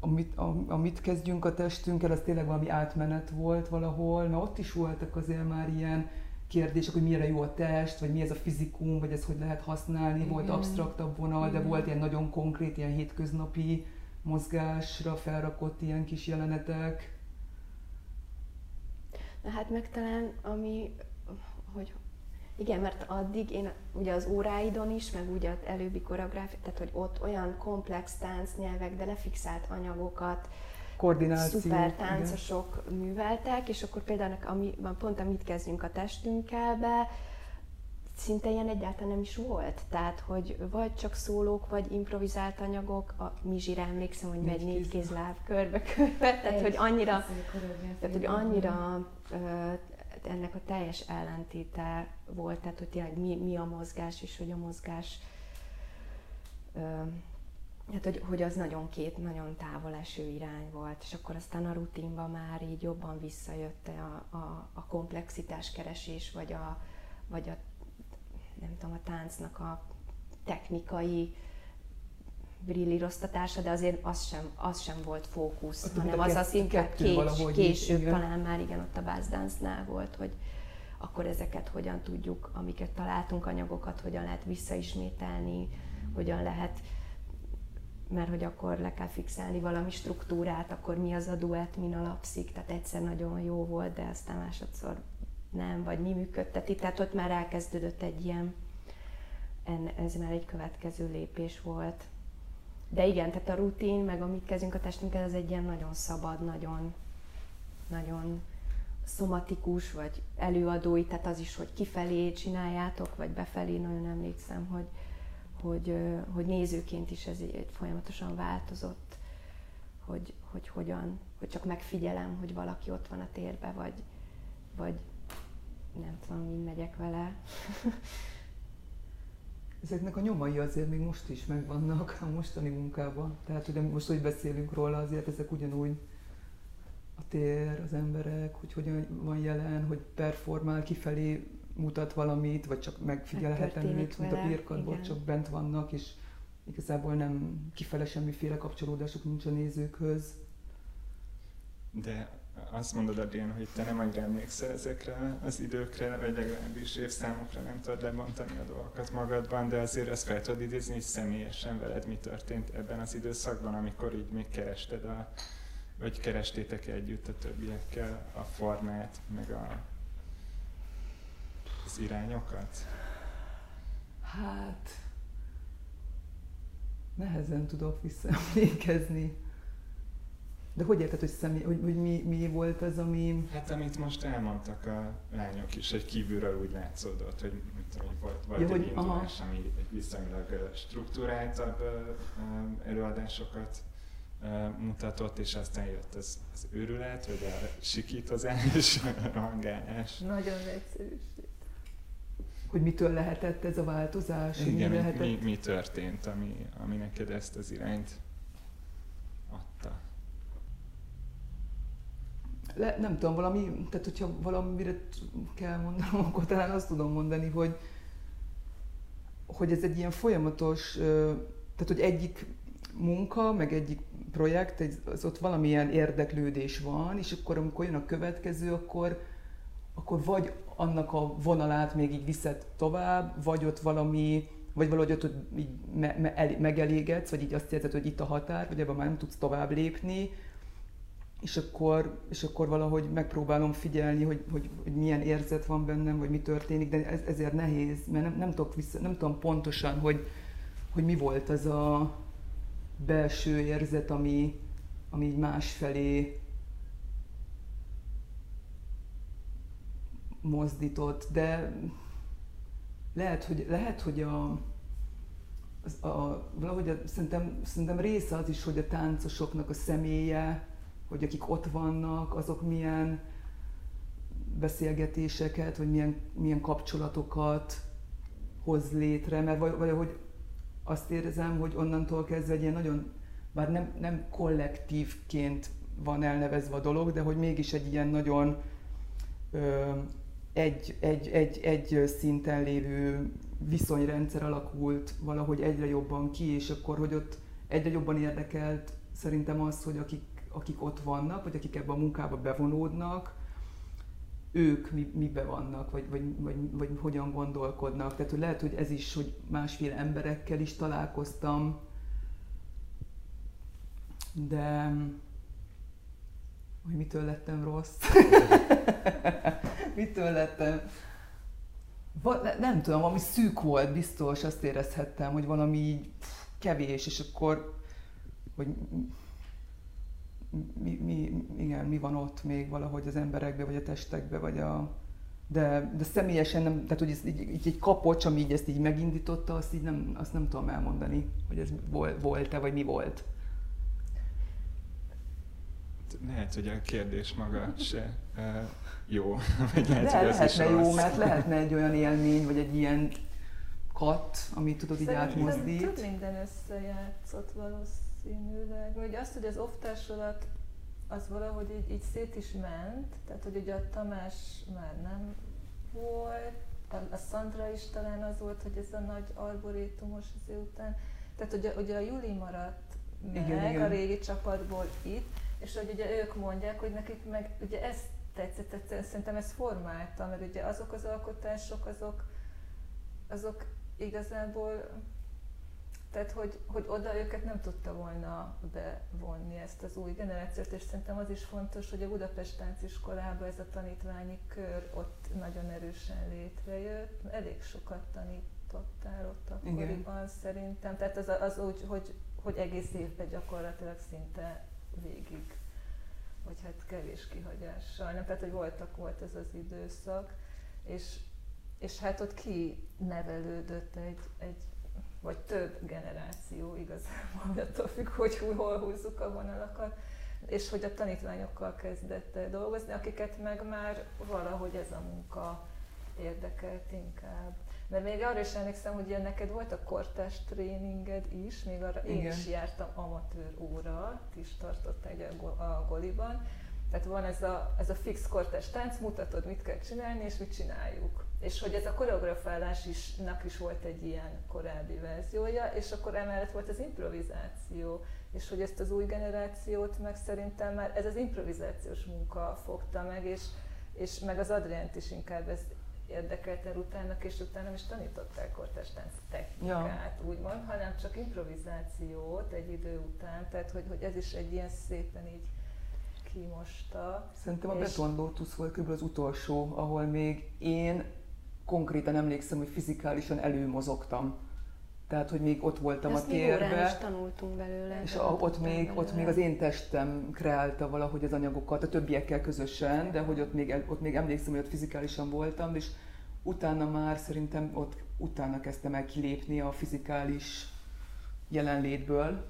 amit, amit kezdjünk a testünkkel, az tényleg valami átmenet volt valahol, mert ott is voltak azért már ilyen kérdések, hogy mire jó a test, vagy mi ez a fizikum, vagy ezt hogy lehet használni, Igen. volt absztraktabb vonal, Igen. de volt ilyen nagyon konkrét, ilyen hétköznapi mozgásra felrakott ilyen kis jelenetek. Na hát meg talán, ami, hogy igen, mert addig én ugye az óráidon is, meg ugye az előbbi koreográfia, tehát hogy ott olyan komplex táncnyelvek, de lefixált anyagokat, koordináció. Szuper táncosok igen. műveltek, és akkor például ami, pont amit kezdjünk a testünkkel be, szinte ilyen egyáltalán nem is volt. Tehát, hogy vagy csak szólók, vagy improvizált anyagok. A Mizsire emlékszem, hogy megy négy kézláb körbe-körbe. Tehát, hogy annyira, tehát, hogy annyira ennek a teljes ellentéte volt, tehát, hogy tényleg mi, mi a mozgás, és hogy a mozgás hát, hogy, hogy az nagyon két nagyon távol eső irány volt, és akkor aztán a rutinban már így jobban visszajött a, a, a komplexitás keresés, vagy a, vagy a nem tudom, a táncnak a technikai brillíroztatása, de azért az sem, az sem volt fókusz, az hanem az az inkább kés, később, igen. talán már igen, ott a bázdánznál volt, hogy akkor ezeket hogyan tudjuk, amiket találtunk anyagokat, hogyan lehet visszaismételni, hogyan lehet mert hogy akkor le kell fixálni valami struktúrát, akkor mi az a duett, min alapszik, tehát egyszer nagyon jó volt, de aztán másodszor nem, vagy mi működteti, tehát ott már elkezdődött egy ilyen, ez már egy következő lépés volt. De igen, tehát a rutin, meg amit kezdünk a testünkkel, az egy ilyen nagyon szabad, nagyon, nagyon szomatikus, vagy előadói, tehát az is, hogy kifelé csináljátok, vagy befelé, nagyon emlékszem, hogy, hogy, hogy nézőként is ez folyamatosan változott, hogy, hogy hogyan, hogy csak megfigyelem, hogy valaki ott van a térbe, vagy, vagy nem tudom, mind megyek vele. *laughs* Ezeknek a nyomai azért még most is megvannak a mostani munkában. Tehát, hogy most, hogy beszélünk róla, azért ezek ugyanúgy a tér, az emberek, hogy hogyan van jelen, hogy performál kifelé, mutat valamit, vagy csak megfigyelhetem őt, mint a birkatból, csak bent vannak, és igazából nem kifele semmiféle kapcsolódásuk nincs a nézőkhöz. De azt mondod, Adrián, hogy te nem annyira emlékszel ezekre az időkre, vagy legalábbis évszámokra nem tudod lebontani a dolgokat magadban, de azért ezt fel tudod idézni, hogy személyesen veled mi történt ebben az időszakban, amikor így még kerested a, vagy kerestétek együtt a többiekkel a formát, meg a, az irányokat? Hát, nehezen tudok visszaemlékezni. De hogy érted, hogy, személy, hogy, hogy mi, mi volt az, ami... Hát amit most elmondtak a lányok is, egy kívülről úgy látszódott, hogy, tudom, hogy volt, volt ja, egy hogy, indulás, aha. ami egy viszonylag struktúráltabb előadásokat mutatott, és aztán jött az, az őrület, vagy a sikítozás, a *laughs* rangálás. Nagyon egyszerűsít. Hogy mitől lehetett ez a változás? Igen, mi, lehetett? mi, mi történt, ami, ami neked ezt az irányt adta? Le, nem tudom, valami, tehát hogyha valamire kell mondanom, *laughs* akkor talán azt tudom mondani, hogy, hogy ez egy ilyen folyamatos, tehát hogy egyik munka, meg egyik projekt, az ott valamilyen érdeklődés van, és akkor amikor jön a következő, akkor, akkor vagy annak a vonalát még így viszed tovább, vagy ott valami, vagy valahogy ott így me, me, megelégedsz, vagy így azt érzed, hogy itt a határ, vagy ebben már nem tudsz tovább lépni, és akkor, és akkor valahogy megpróbálom figyelni, hogy, hogy, hogy milyen érzet van bennem, vagy mi történik, de ez, ezért nehéz, mert nem, nem, tudok vissza, nem tudom pontosan, hogy, hogy mi volt az a belső érzet, ami, ami így másfelé mozdított, de lehet, hogy, lehet, hogy a, az, a, valahogy a, szerintem, szerintem része az is, hogy a táncosoknak a személye, hogy akik ott vannak, azok milyen beszélgetéseket, vagy milyen, milyen kapcsolatokat hoz létre, mert valahogy azt érzem, hogy onnantól kezdve egy ilyen nagyon, bár nem, nem kollektívként van elnevezve a dolog, de hogy mégis egy ilyen nagyon ö, egy, egy, egy, egy szinten lévő viszonyrendszer alakult valahogy egyre jobban ki, és akkor, hogy ott egyre jobban érdekelt szerintem az, hogy akik akik ott vannak, vagy akik ebbe a munkába bevonódnak, ők mi, mibe vannak, vagy, vagy, vagy, vagy hogyan gondolkodnak. Tehát hogy lehet, hogy ez is, hogy másféle emberekkel is találkoztam, de hogy mitől lettem rossz? *laughs* mitől lettem? Nem tudom, ami szűk volt, biztos, azt érezhettem, hogy valami így kevés, és akkor, hogy mi, mi, igen, mi van ott még valahogy az emberekbe, vagy a testekbe, vagy a, de, de személyesen nem, tehát hogy ez így, így egy kapocs, ami így ezt így megindította, azt így nem, azt nem tudom elmondani, hogy ez volt-e, vagy mi volt. Lehet, hogy a kérdés maga se uh, jó, *laughs* vagy lehet, de hogy lehetne jó, rossz. mert lehetne egy olyan élmény, vagy egy ilyen kat, amit tudod így átmozdít. Több minden összejátszott valószínűleg, vagy azt, hogy az oftársolat az valahogy így, így szét is ment, tehát hogy ugye a Tamás már nem volt, a, a Szandra is talán az volt, hogy ez a nagy arborétumos az után, tehát ugye, ugye a Juli maradt meg igen, igen. a régi csapatból itt, és hogy ugye ők mondják, hogy nekik meg ugye ez tetszett, tetszett szerintem ez formálta, mert ugye azok az alkotások, azok, azok igazából tehát, hogy, hogy oda őket nem tudta volna bevonni ezt az új generációt, és szerintem az is fontos, hogy a Budapest Tánciskolában ez a tanítványi kör ott nagyon erősen létrejött. Elég sokat tanítottál ott akkoriban Igen. szerintem. Tehát az, az úgy, hogy, hogy egész évben gyakorlatilag szinte végig, vagy hát kevés kihagyással. Nem, tehát, hogy voltak, volt ez az időszak, és, és hát ott ki nevelődött egy, egy vagy több generáció igazából, *laughs* attól függ, hogy hol húzzuk a vonalakat, és hogy a tanítványokkal kezdett dolgozni, akiket meg már valahogy ez a munka érdekelt inkább. Mert még arra is emlékszem, hogy ilyen neked volt a kortás tréninged is, még arra Igen. én is jártam amatőr óra, ti is tartották a goliban. Tehát van ez a, ez a fix kortás tánc, mutatod, mit kell csinálni, és mit csináljuk és hogy ez a koreografálás is, is volt egy ilyen korábbi verziója, és akkor emellett volt az improvizáció, és hogy ezt az új generációt meg szerintem már ez az improvizációs munka fogta meg, és, és meg az Adrient is inkább ez érdekelte utána, és utána nem is tanították kortestánc technikát, ja. úgymond, hanem csak improvizációt egy idő után, tehát hogy, hogy ez is egy ilyen szépen így kimosta. Szerintem a Beton Lotus volt kb. az utolsó, ahol még én konkrétan emlékszem, hogy fizikálisan előmozogtam. Tehát, hogy még ott voltam Ezt a térbe. is tanultunk belőle. És a, ott, még, belőle. ott még az én testem kreálta valahogy az anyagokat, a többiekkel közösen, de hogy ott még, ott még emlékszem, hogy ott fizikálisan voltam, és utána már szerintem ott utána kezdtem el kilépni a fizikális jelenlétből,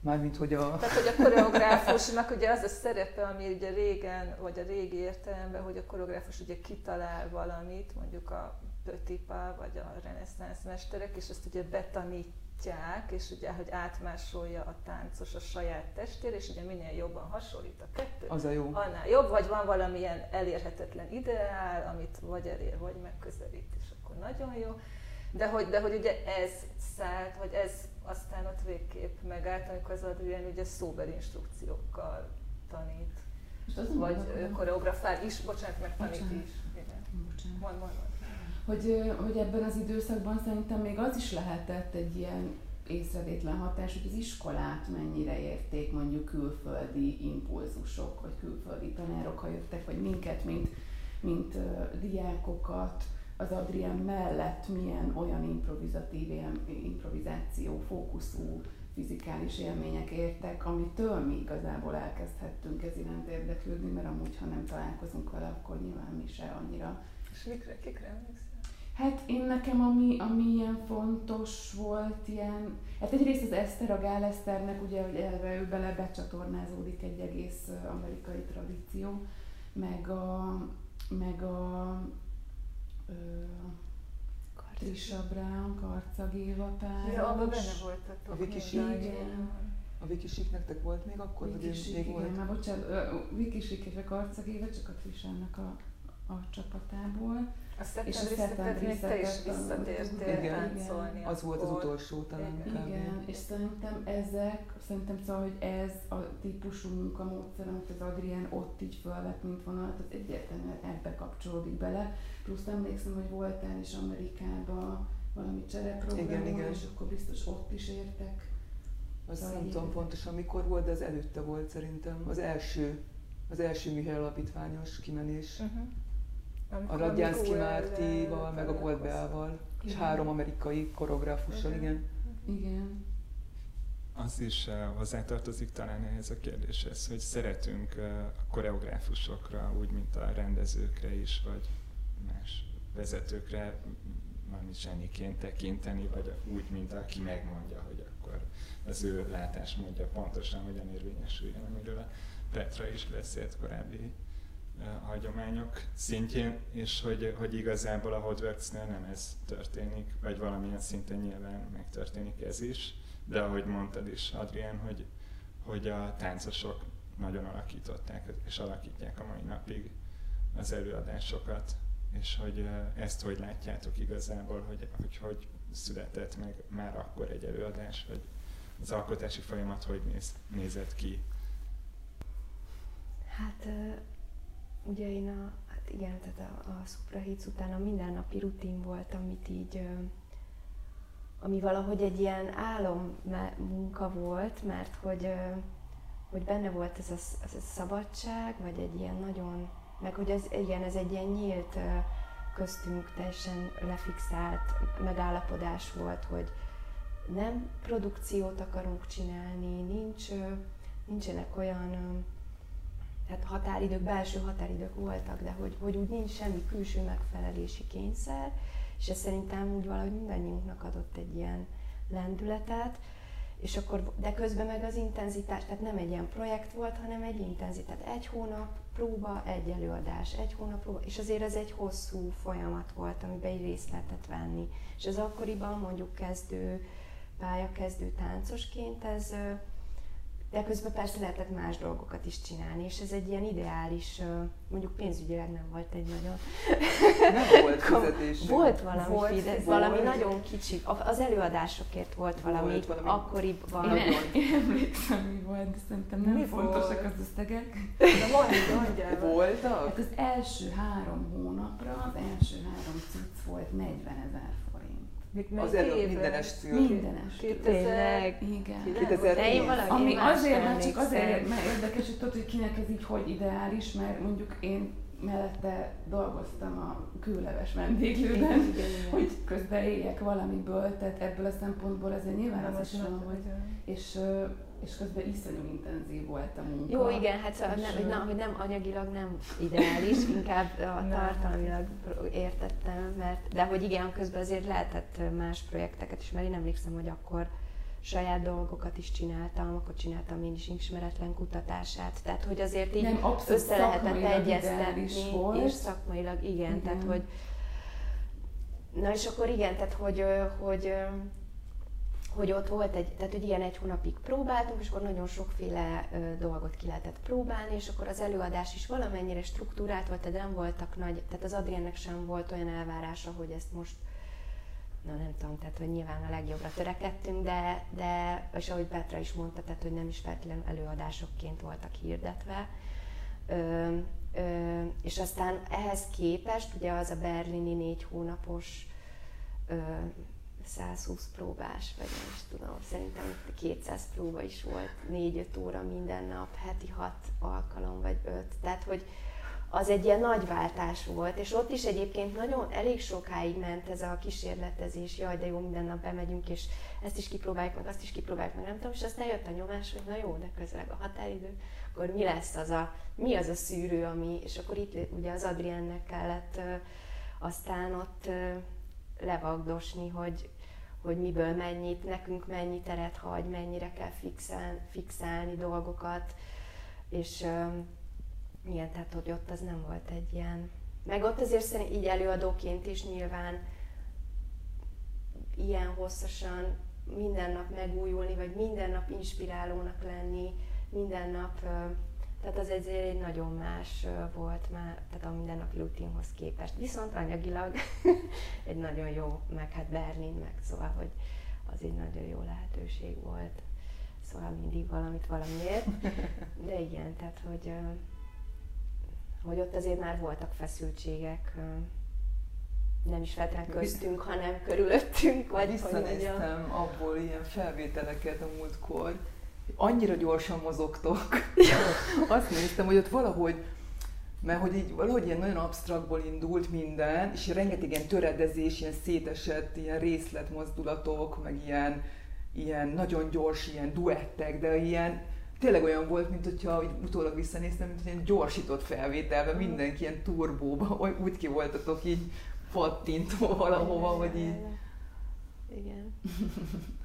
Mármint, hogy a... Tehát, hogy a koreográfusnak ugye az a szerepe, ami ugye régen, vagy a régi értelemben, hogy a koreográfus ugye kitalál valamit, mondjuk a Pötipa, vagy a reneszánsz mesterek, és ezt ugye betanítják, és ugye, hogy átmásolja a táncos a saját testére, és ugye minél jobban hasonlít a kettő, az a jó. annál jobb, vagy van valamilyen elérhetetlen ideál, amit vagy elér, vagy megközelít, és akkor nagyon jó. De hogy, de hogy ugye ez szállt, vagy ez aztán ott végképp megállt, amikor az Adrián ugye szóbeli instrukciókkal tanít. Vagy koreografál is, bocsánat, meg tanít bocsánat. is. Igen. Bocsánat. Mond, mond, mond. Hogy, hogy ebben az időszakban szerintem még az is lehetett egy ilyen észrevétlen hatás, hogy az iskolát mennyire érték mondjuk külföldi impulzusok, vagy külföldi tanárok, ha jöttek, vagy minket, mint, mint uh, diákokat, az Adrián mellett milyen olyan improvizatív, improvizáció fókuszú fizikális élmények értek, amitől mi igazából elkezdhettünk ez iránt érdeklődni, mert amúgy, ha nem találkozunk vele, akkor nyilván mi se annyira. És mikre, kikre emlékszel? Hát én nekem, ami, ami ilyen fontos volt, ilyen, hát egyrészt az Eszter, a Gál Eszternek, ugye, hogy elve ő bele becsatornázódik egy egész amerikai tradíció, meg a, meg a Trisha Brown, Karcag Éva páros. Ja, abban benne voltak. A Viki igen. A Viki Sik nektek volt még akkor? Viki Sik, még igen, volt? már bocsánat, Viki Sik és a Karcag Éva csak a Trishának a, a csapatából. A és a te is visszatértél táncolni. Az volt az utolsó talán. Igen, igen, és szerintem ezek, szerintem szóval, hogy ez a típusú munkamódszer, amit az Adrián ott így fölvett, mint vonalat, az egyértelműen ebbe kapcsolódik bele. Plusz emlékszem, hogy voltál is Amerikában valami csereprogramon, és akkor biztos ott is értek. Azt szóval nem tudom pontosan mikor volt, de az előtte volt szerintem. Az első, az első műhely alapítványos kimenés. Uh-huh a Radjánszki Mártival, meg a Goldbeával, és három amerikai koreográfussal, igen. Igen. az is hozzátartozik talán ehhez a kérdéshez, hogy szeretünk a koreográfusokra, úgy, mint a rendezőkre is, vagy más vezetőkre valami zseniként tekinteni, vagy úgy, mint aki megmondja, hogy akkor az ő látásmódja pontosan hogyan érvényesüljön, amiről a Petra is beszélt korábbi hagyományok szintjén, és hogy, hogy igazából a Hogwartsnél nem ez történik, vagy valamilyen szinten nyilván megtörténik ez is, de ahogy mondtad is, Adrián, hogy, hogy a táncosok nagyon alakították, és alakítják a mai napig az előadásokat, és hogy ezt hogy látjátok igazából, hogy hogy, hogy született meg már akkor egy előadás, vagy az alkotási folyamat hogy néz, nézett ki? Hát ugye én a, hát igen, tehát a, a Supra Hits után a mindennapi rutin volt, amit így, ami valahogy egy ilyen álom munka volt, mert hogy, hogy benne volt ez a, ez a szabadság, vagy egy ilyen nagyon, meg hogy ez, igen, ez egy ilyen nyílt köztünk teljesen lefixált megállapodás volt, hogy nem produkciót akarunk csinálni, nincs, nincsenek olyan tehát határidők, belső határidők voltak, de hogy, hogy úgy nincs semmi külső megfelelési kényszer, és ez szerintem úgy valahogy mindannyiunknak adott egy ilyen lendületet, és akkor, de közben meg az intenzitás, tehát nem egy ilyen projekt volt, hanem egy intenzitás. Egy hónap próba, egy előadás, egy hónap próba, és azért ez egy hosszú folyamat volt, amiben egy részt lehetett venni. És ez akkoriban mondjuk kezdő, pályakezdő táncosként ez de közben persze lehetett más dolgokat is csinálni, és ez egy ilyen ideális, mondjuk pénzügyileg nem volt egy nagyon... Nem volt fizetés. Volt valami, volt, fide, valami nagyon kicsi, az előadásokért volt valami, volt valami akkoriban. Én, én emlékszem, mi volt, de szerintem nem mi fontosak volt? az összegek. De mondj, mondjál. Voltak? Hát az első három hónapra, az első három cic volt 40 ezer az előbb mindenes szül. Mindenes. 2000, igen. 2000 Ami azért, mert csak azért, mert érdekes, hogy tudod, hogy kinek ez így hogy ideális, mert mondjuk én mellette dolgoztam a külleves vendéglőben, hogy közben éljek valamiből, tehát ebből a szempontból ezért nyilván az is van, hogy, és és közben iszonyú intenzív volt a munka. Jó, igen, hát szóval nem, hogy, na, hogy nem anyagilag nem ideális, *laughs* inkább a tartalmilag értettem, mert, de hogy igen, közben azért lehetett más projekteket is, mert én emlékszem, hogy akkor saját dolgokat is csináltam, akkor csináltam én is ismeretlen kutatását, tehát hogy azért így nem, össze lehetett egyeztetni, és szakmailag igen, igen, tehát hogy Na és akkor igen, tehát hogy, hogy hogy ott volt egy, tehát hogy ilyen egy hónapig próbáltunk, és akkor nagyon sokféle ö, dolgot ki lehetett próbálni, és akkor az előadás is valamennyire struktúrált volt, tehát nem voltak nagy, tehát az Adriennek sem volt olyan elvárása, hogy ezt most na nem tudom, tehát hogy nyilván a legjobbra törekedtünk, de, de és ahogy Petra is mondta, tehát hogy nem is feltétlenül előadásokként voltak hirdetve. Ö, ö, és aztán ehhez képest ugye az a berlini négy hónapos ö, 120 próbás, vagy nem is tudom, szerintem 200 próba is volt, 4-5 óra minden nap, heti 6 alkalom, vagy 5. Tehát, hogy az egy ilyen nagy váltás volt, és ott is egyébként nagyon elég sokáig ment ez a kísérletezés, jaj, de jó, minden nap bemegyünk, és ezt is kipróbáljuk, meg azt is kipróbáljuk, meg nem tudom, és aztán jött a nyomás, hogy na jó, de közeleg a határidő, akkor mi lesz az a, mi az a szűrő, ami, és akkor itt ugye az Adriennek kellett aztán ott levagdosni, hogy, hogy miből mennyit, nekünk mennyi teret hagy, mennyire kell fixál, fixálni dolgokat, és igen, tehát hogy ott az nem volt egy ilyen... Meg ott azért szerint így előadóként is nyilván ilyen hosszasan minden nap megújulni, vagy minden nap inspirálónak lenni, minden nap tehát az egy, egy nagyon más volt már, tehát a mindennapi rutinhoz képest. Viszont anyagilag *laughs* egy nagyon jó, meg hát Berlin, meg szóval, hogy az egy nagyon jó lehetőség volt. Szóval mindig valamit valamiért. De igen, tehát hogy, hogy ott azért már voltak feszültségek, nem is feltétlenül köztünk, hanem körülöttünk. Vagy Visszanéztem abból ilyen felvételeket a múltkor, annyira gyorsan mozogtok. *laughs* Azt néztem, hogy ott valahogy, mert hogy így valahogy ilyen nagyon absztraktból indult minden, és rengeteg ilyen töredezés, ilyen szétesett, ilyen részletmozdulatok, meg ilyen, ilyen nagyon gyors, ilyen duettek, de ilyen tényleg olyan volt, mint hogyha utólag visszanéztem, mint hogy ilyen gyorsított felvételben, mindenki ilyen turbóba, *laughs* úgy ki voltatok így pattintva valahova, vagy így. Igen. *laughs*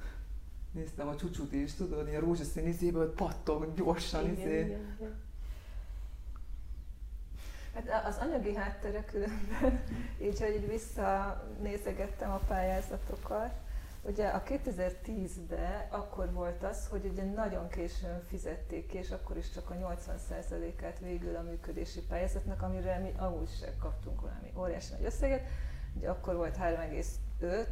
Néztem a csúcsút is, tudod, ilyen rózsaszín izéből pattog gyorsan igen, izé. igen, igen. Hát az anyagi háttere különben, *laughs* így, hogy így visszanézegettem a pályázatokat, Ugye a 2010-ben akkor volt az, hogy ugye nagyon későn fizették ki, és akkor is csak a 80%-át végül a működési pályázatnak, amire mi amúgy sem kaptunk valami óriási nagy összeget. Ugye akkor volt 3,5,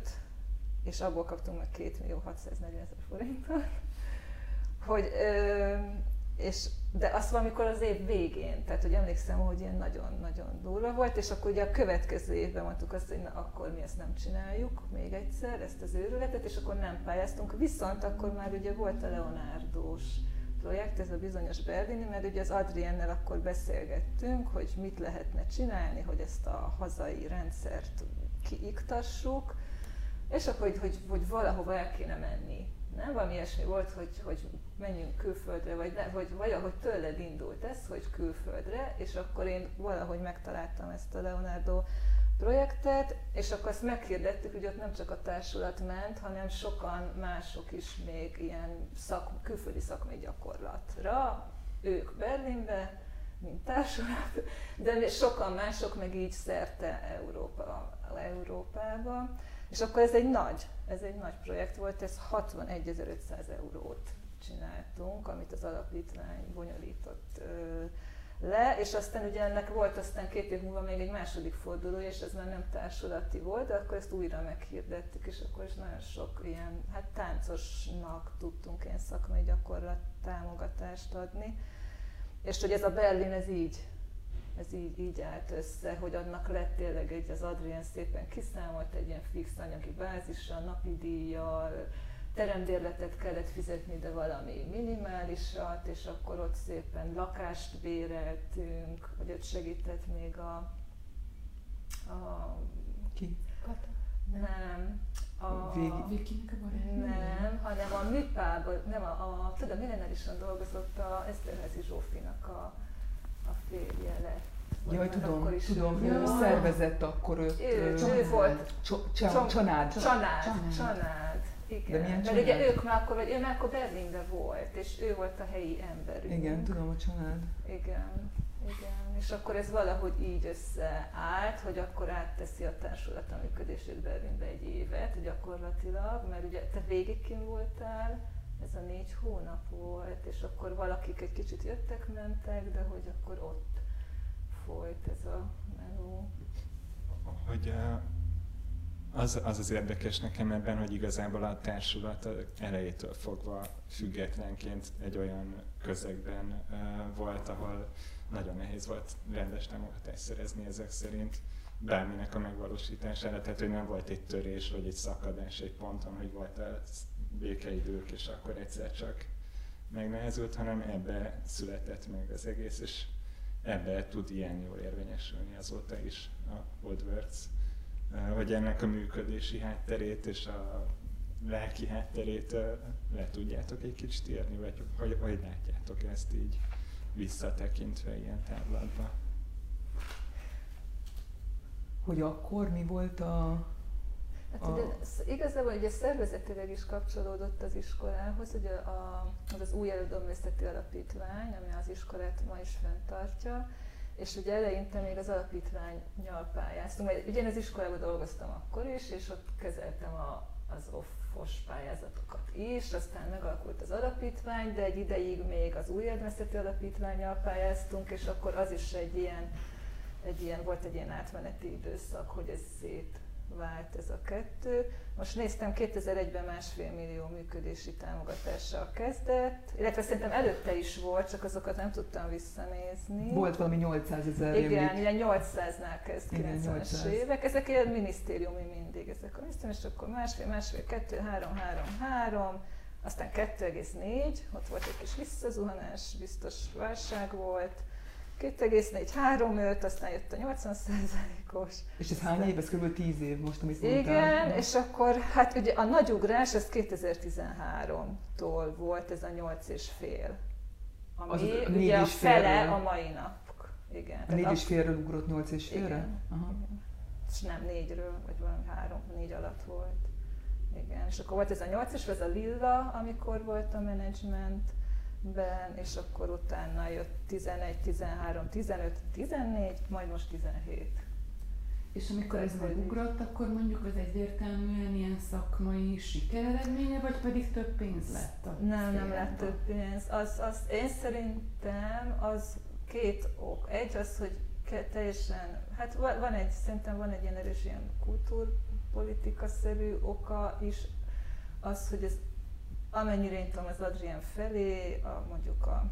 és abból kaptunk meg 2 millió 640 ezer forintot. *laughs* Hogy, ö, és, de azt valamikor az év végén, tehát hogy emlékszem, hogy ilyen nagyon-nagyon durva volt, és akkor ugye a következő évben mondtuk azt, hogy na, akkor mi ezt nem csináljuk még egyszer, ezt az őrületet, és akkor nem pályáztunk. Viszont akkor már ugye volt a Leonardos projekt, ez a bizonyos Berlini, mert ugye az Adriennel akkor beszélgettünk, hogy mit lehetne csinálni, hogy ezt a hazai rendszert kiiktassuk, és akkor, hogy, hogy, hogy valahova el kéne menni. Nem? Valami ilyesmi volt, hogy, hogy menjünk külföldre, vagy, ne, vagy valahogy tőled indult ez, hogy külföldre, és akkor én valahogy megtaláltam ezt a Leonardo projektet, és akkor azt meghirdettük, hogy ott nem csak a társulat ment, hanem sokan mások is még ilyen szak, külföldi szakmai gyakorlatra, ők Berlinbe, mint társulat, de sokan mások meg így szerte Európa, Európába. És akkor ez egy nagy, ez egy nagy projekt volt, ez 61.500 eurót csináltunk, amit az alapítvány bonyolított le, és aztán ugye ennek volt aztán két év múlva még egy második fordulója, és ez már nem társulati volt, de akkor ezt újra meghirdettük, és akkor is nagyon sok ilyen, hát táncosnak tudtunk ilyen szakmai gyakorlat támogatást adni. És hogy ez a Berlin, ez így ez így, így állt össze, hogy annak lett tényleg egy, az Adrien szépen kiszámolt egy ilyen fix anyagi bázissal, napi díjjal, teremdérletet kellett fizetni, de valami minimálisat, és akkor ott szépen lakást béreltünk, vagy ott segített még a... a Ki? Kata. Nem. A, Vikinek a Nem, hanem a műpában, nem a, a tudom, millenárisan dolgozott a Eszterházi Zsófinak a, a férje lett. Jaj, tudom, is tudom, ő szervezett akkor őt. Ő, ő volt. Csanád. Csanád, Csanád. Igen. De milyen Mert ugye ők már akkor, vagy ő már akkor Berlinben volt, és ő volt a helyi emberünk. Igen, tudom a család. Igen, igen. És akkor ez valahogy így összeállt, hogy akkor átteszi a társulat a működését Berlinbe egy évet gyakorlatilag, mert ugye te végig kim voltál, ez a négy hónap volt, és akkor valakik egy kicsit jöttek, mentek, de hogy akkor ott folyt ez a meló. hogy az, az az érdekes nekem ebben, hogy igazából a társulat elejétől fogva függetlenként egy olyan közegben volt, ahol nagyon nehéz volt rendes támogatást szerezni ezek szerint bárminek a megvalósítására, tehát hogy nem volt egy törés vagy egy szakadás egy ponton, hogy volt a békeidők, és akkor egyszer csak megnehezült, hanem ebbe született meg az egész, és ebbe tud ilyen jól érvényesülni azóta is a WordWorks, Eh, hogy ennek a működési hátterét és a lelki hátterét eh, le tudjátok egy kicsit írni, vagy hogy, hogy látjátok ezt így visszatekintve ilyen távlatba. Hogy akkor mi volt a... Hát ugye, igazából ugye szervezetileg is kapcsolódott az iskolához, ugye a, az az új elődomlészeti alapítvány, ami az iskolát ma is fenntartja, és ugye eleinte még az alapítványnyal pályáztunk, mert ugye én az iskolában dolgoztam akkor is, és ott kezeltem a, az offos pályázatokat is, aztán megalakult az alapítvány, de egy ideig még az új elődomlészeti alapítványjal pályáztunk, és akkor az is egy ilyen, egy ilyen, volt egy ilyen átmeneti időszak, hogy ez szét vált ez a kettő. Most néztem, 2001-ben másfél millió működési támogatással kezdett, illetve szerintem előtte is volt, csak azokat nem tudtam visszanézni. Volt valami 800 ezer Igen, ilyen 800-nál kezd Igen, 90-es 800. évek. Ezek ilyen minisztériumi mindig, ezek a minisztérium, és akkor másfél, másfél, kettő, három, három, három, aztán 2,4, ott volt egy kis visszazuhanás, biztos válság volt, 2,4-3,5, aztán jött a 80 os És ez hány év? Ez kb. 10 év most, amit mondtál. Igen, és akkor hát ugye a nagy ugrás, ez 2013-tól volt ez a 8 és fél. Ami az, ugye a fele a mai nap. Igen. A 4 és félről ugrott 8 és félre? Igen. Aha. Igen. És nem négyről, vagy valami három, négy alatt volt. Igen, és akkor volt ez a 8 és ez a lilla, amikor volt a menedzsment ben, és akkor utána jött 11, 13, 15, 14, majd most 17. És amikor ez megugrott, akkor mondjuk az egyértelműen ilyen szakmai sikereredménye, vagy pedig több pénz lett? A nem, nem lett több pénz. Az, az, én szerintem az két ok. Egy az, hogy teljesen, hát van egy, szerintem van egy ilyen erős ilyen kultúrpolitika-szerű oka is, az, hogy ez amennyire én tudom, az Adrián felé, a, mondjuk a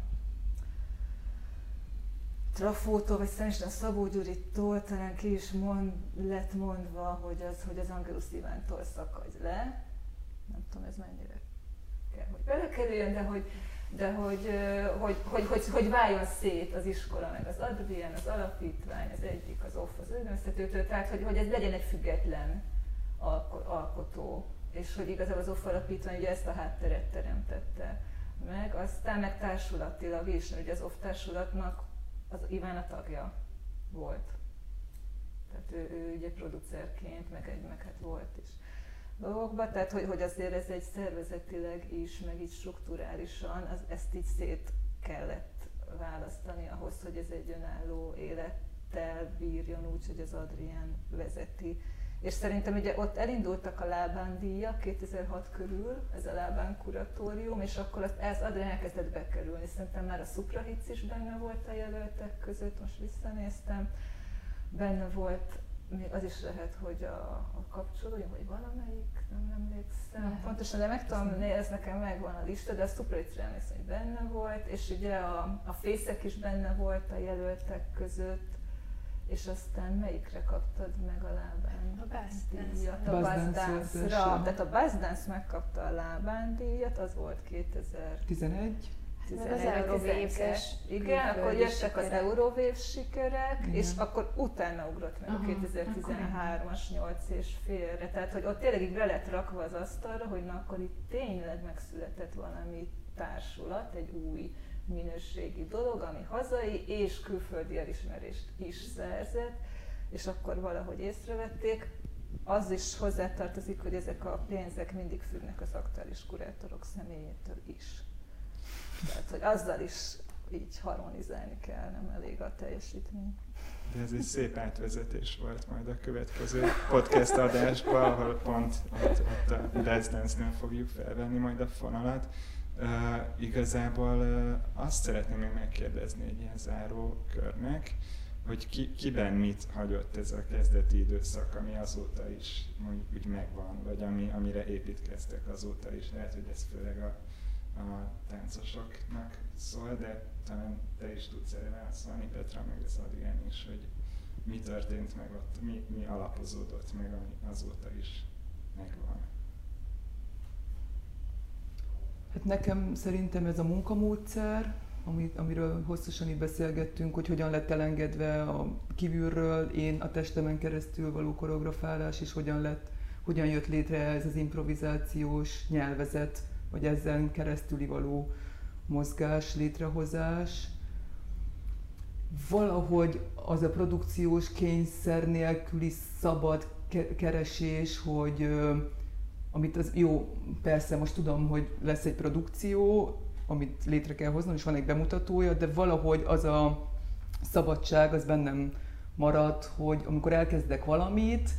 Trafótól, vagy szerintem a Szabó Gyuritól talán ki is mond, lett mondva, hogy az, hogy az Angelus Ivántól szakadj le. Nem tudom, ez mennyire kell, hogy belekerüljön, de hogy, de hogy, hogy, hogy, hogy, hogy váljon szét az iskola, meg az Adrián, az alapítvány, az egyik, az OFF, az önöztetőtől, tehát hogy, hogy ez legyen egy független alkotó és hogy igazából az alapítvány ugye ezt a hátteret teremtette meg, aztán meg társulatilag is, ugye az OFF társulatnak az Iván a tagja volt. Tehát ő, ő ugye producerként, meg, egy, meg hát volt is dolgokban, tehát hogy, hogy azért ez egy szervezetileg is, meg így strukturálisan, az, ezt így szét kellett választani ahhoz, hogy ez egy önálló élettel bírjon úgy, hogy az Adrián vezeti és szerintem ugye ott elindultak a Lábán díjak 2006 körül, ez a Lábán kuratórium, és akkor azt, ez Adrián elkezdett bekerülni. Szerintem már a Suprahic is benne volt a jelöltek között, most visszanéztem. Benne volt, az is lehet, hogy a, a kapcsolója, vagy valamelyik, nem emlékszem lehet. pontosan, de meg tudom ez nekem megvan a lista, de a Suprahicre emlékszem, hogy benne volt, és ugye a, a Fészek is benne volt a jelöltek között, és aztán melyikre kaptad meg a lábán a díjat? A Bazdance-ra. Tehát a Bazdance megkapta a lábán díjat, az volt 2011. 11 Igen, akkor jöttek az Eurovév sikerek, Igen. és akkor utána ugrott meg Aha, a 2013-as 8 és félre. Tehát, hogy ott tényleg így be lett rakva az asztalra, hogy na akkor itt tényleg megszületett valami társulat, egy új minőségi dolog, ami hazai és külföldi elismerést is szerzett, és akkor valahogy észrevették. Az is hozzátartozik, hogy ezek a pénzek mindig függnek az aktuális kurátorok személyétől is. Tehát, hogy azzal is így harmonizálni kell, nem elég a teljesítmény. De ez egy szép átvezetés volt majd a következő podcast adásban, ahol pont ott, ott a Dance Dance-nél fogjuk felvenni majd a fonalat. Igazából uh, azt szeretném még megkérdezni egy ilyen záró körnek, hogy ki, kiben mit hagyott ez a kezdeti időszak, ami azóta is mondjuk úgy megvan, vagy ami, amire építkeztek azóta is. Lehet, hogy ez főleg a, a táncosoknak szól, de talán te is tudsz erre válaszolni, Petra, meg az Adrián is, hogy mi történt meg ott, mi, mi alapozódott meg, ami azóta is megvan. Hát nekem szerintem ez a munkamódszer, amit, amiről hosszasan itt beszélgettünk, hogy hogyan lett elengedve a kívülről, én a testemen keresztül való koreografálás, és hogyan lett, hogyan jött létre ez az improvizációs nyelvezet, vagy ezzel keresztüli való mozgás, létrehozás. Valahogy az a produkciós kényszer nélküli szabad keresés, hogy amit az jó, persze most tudom, hogy lesz egy produkció, amit létre kell hoznom, és van egy bemutatója, de valahogy az a szabadság az bennem marad, hogy amikor elkezdek valamit,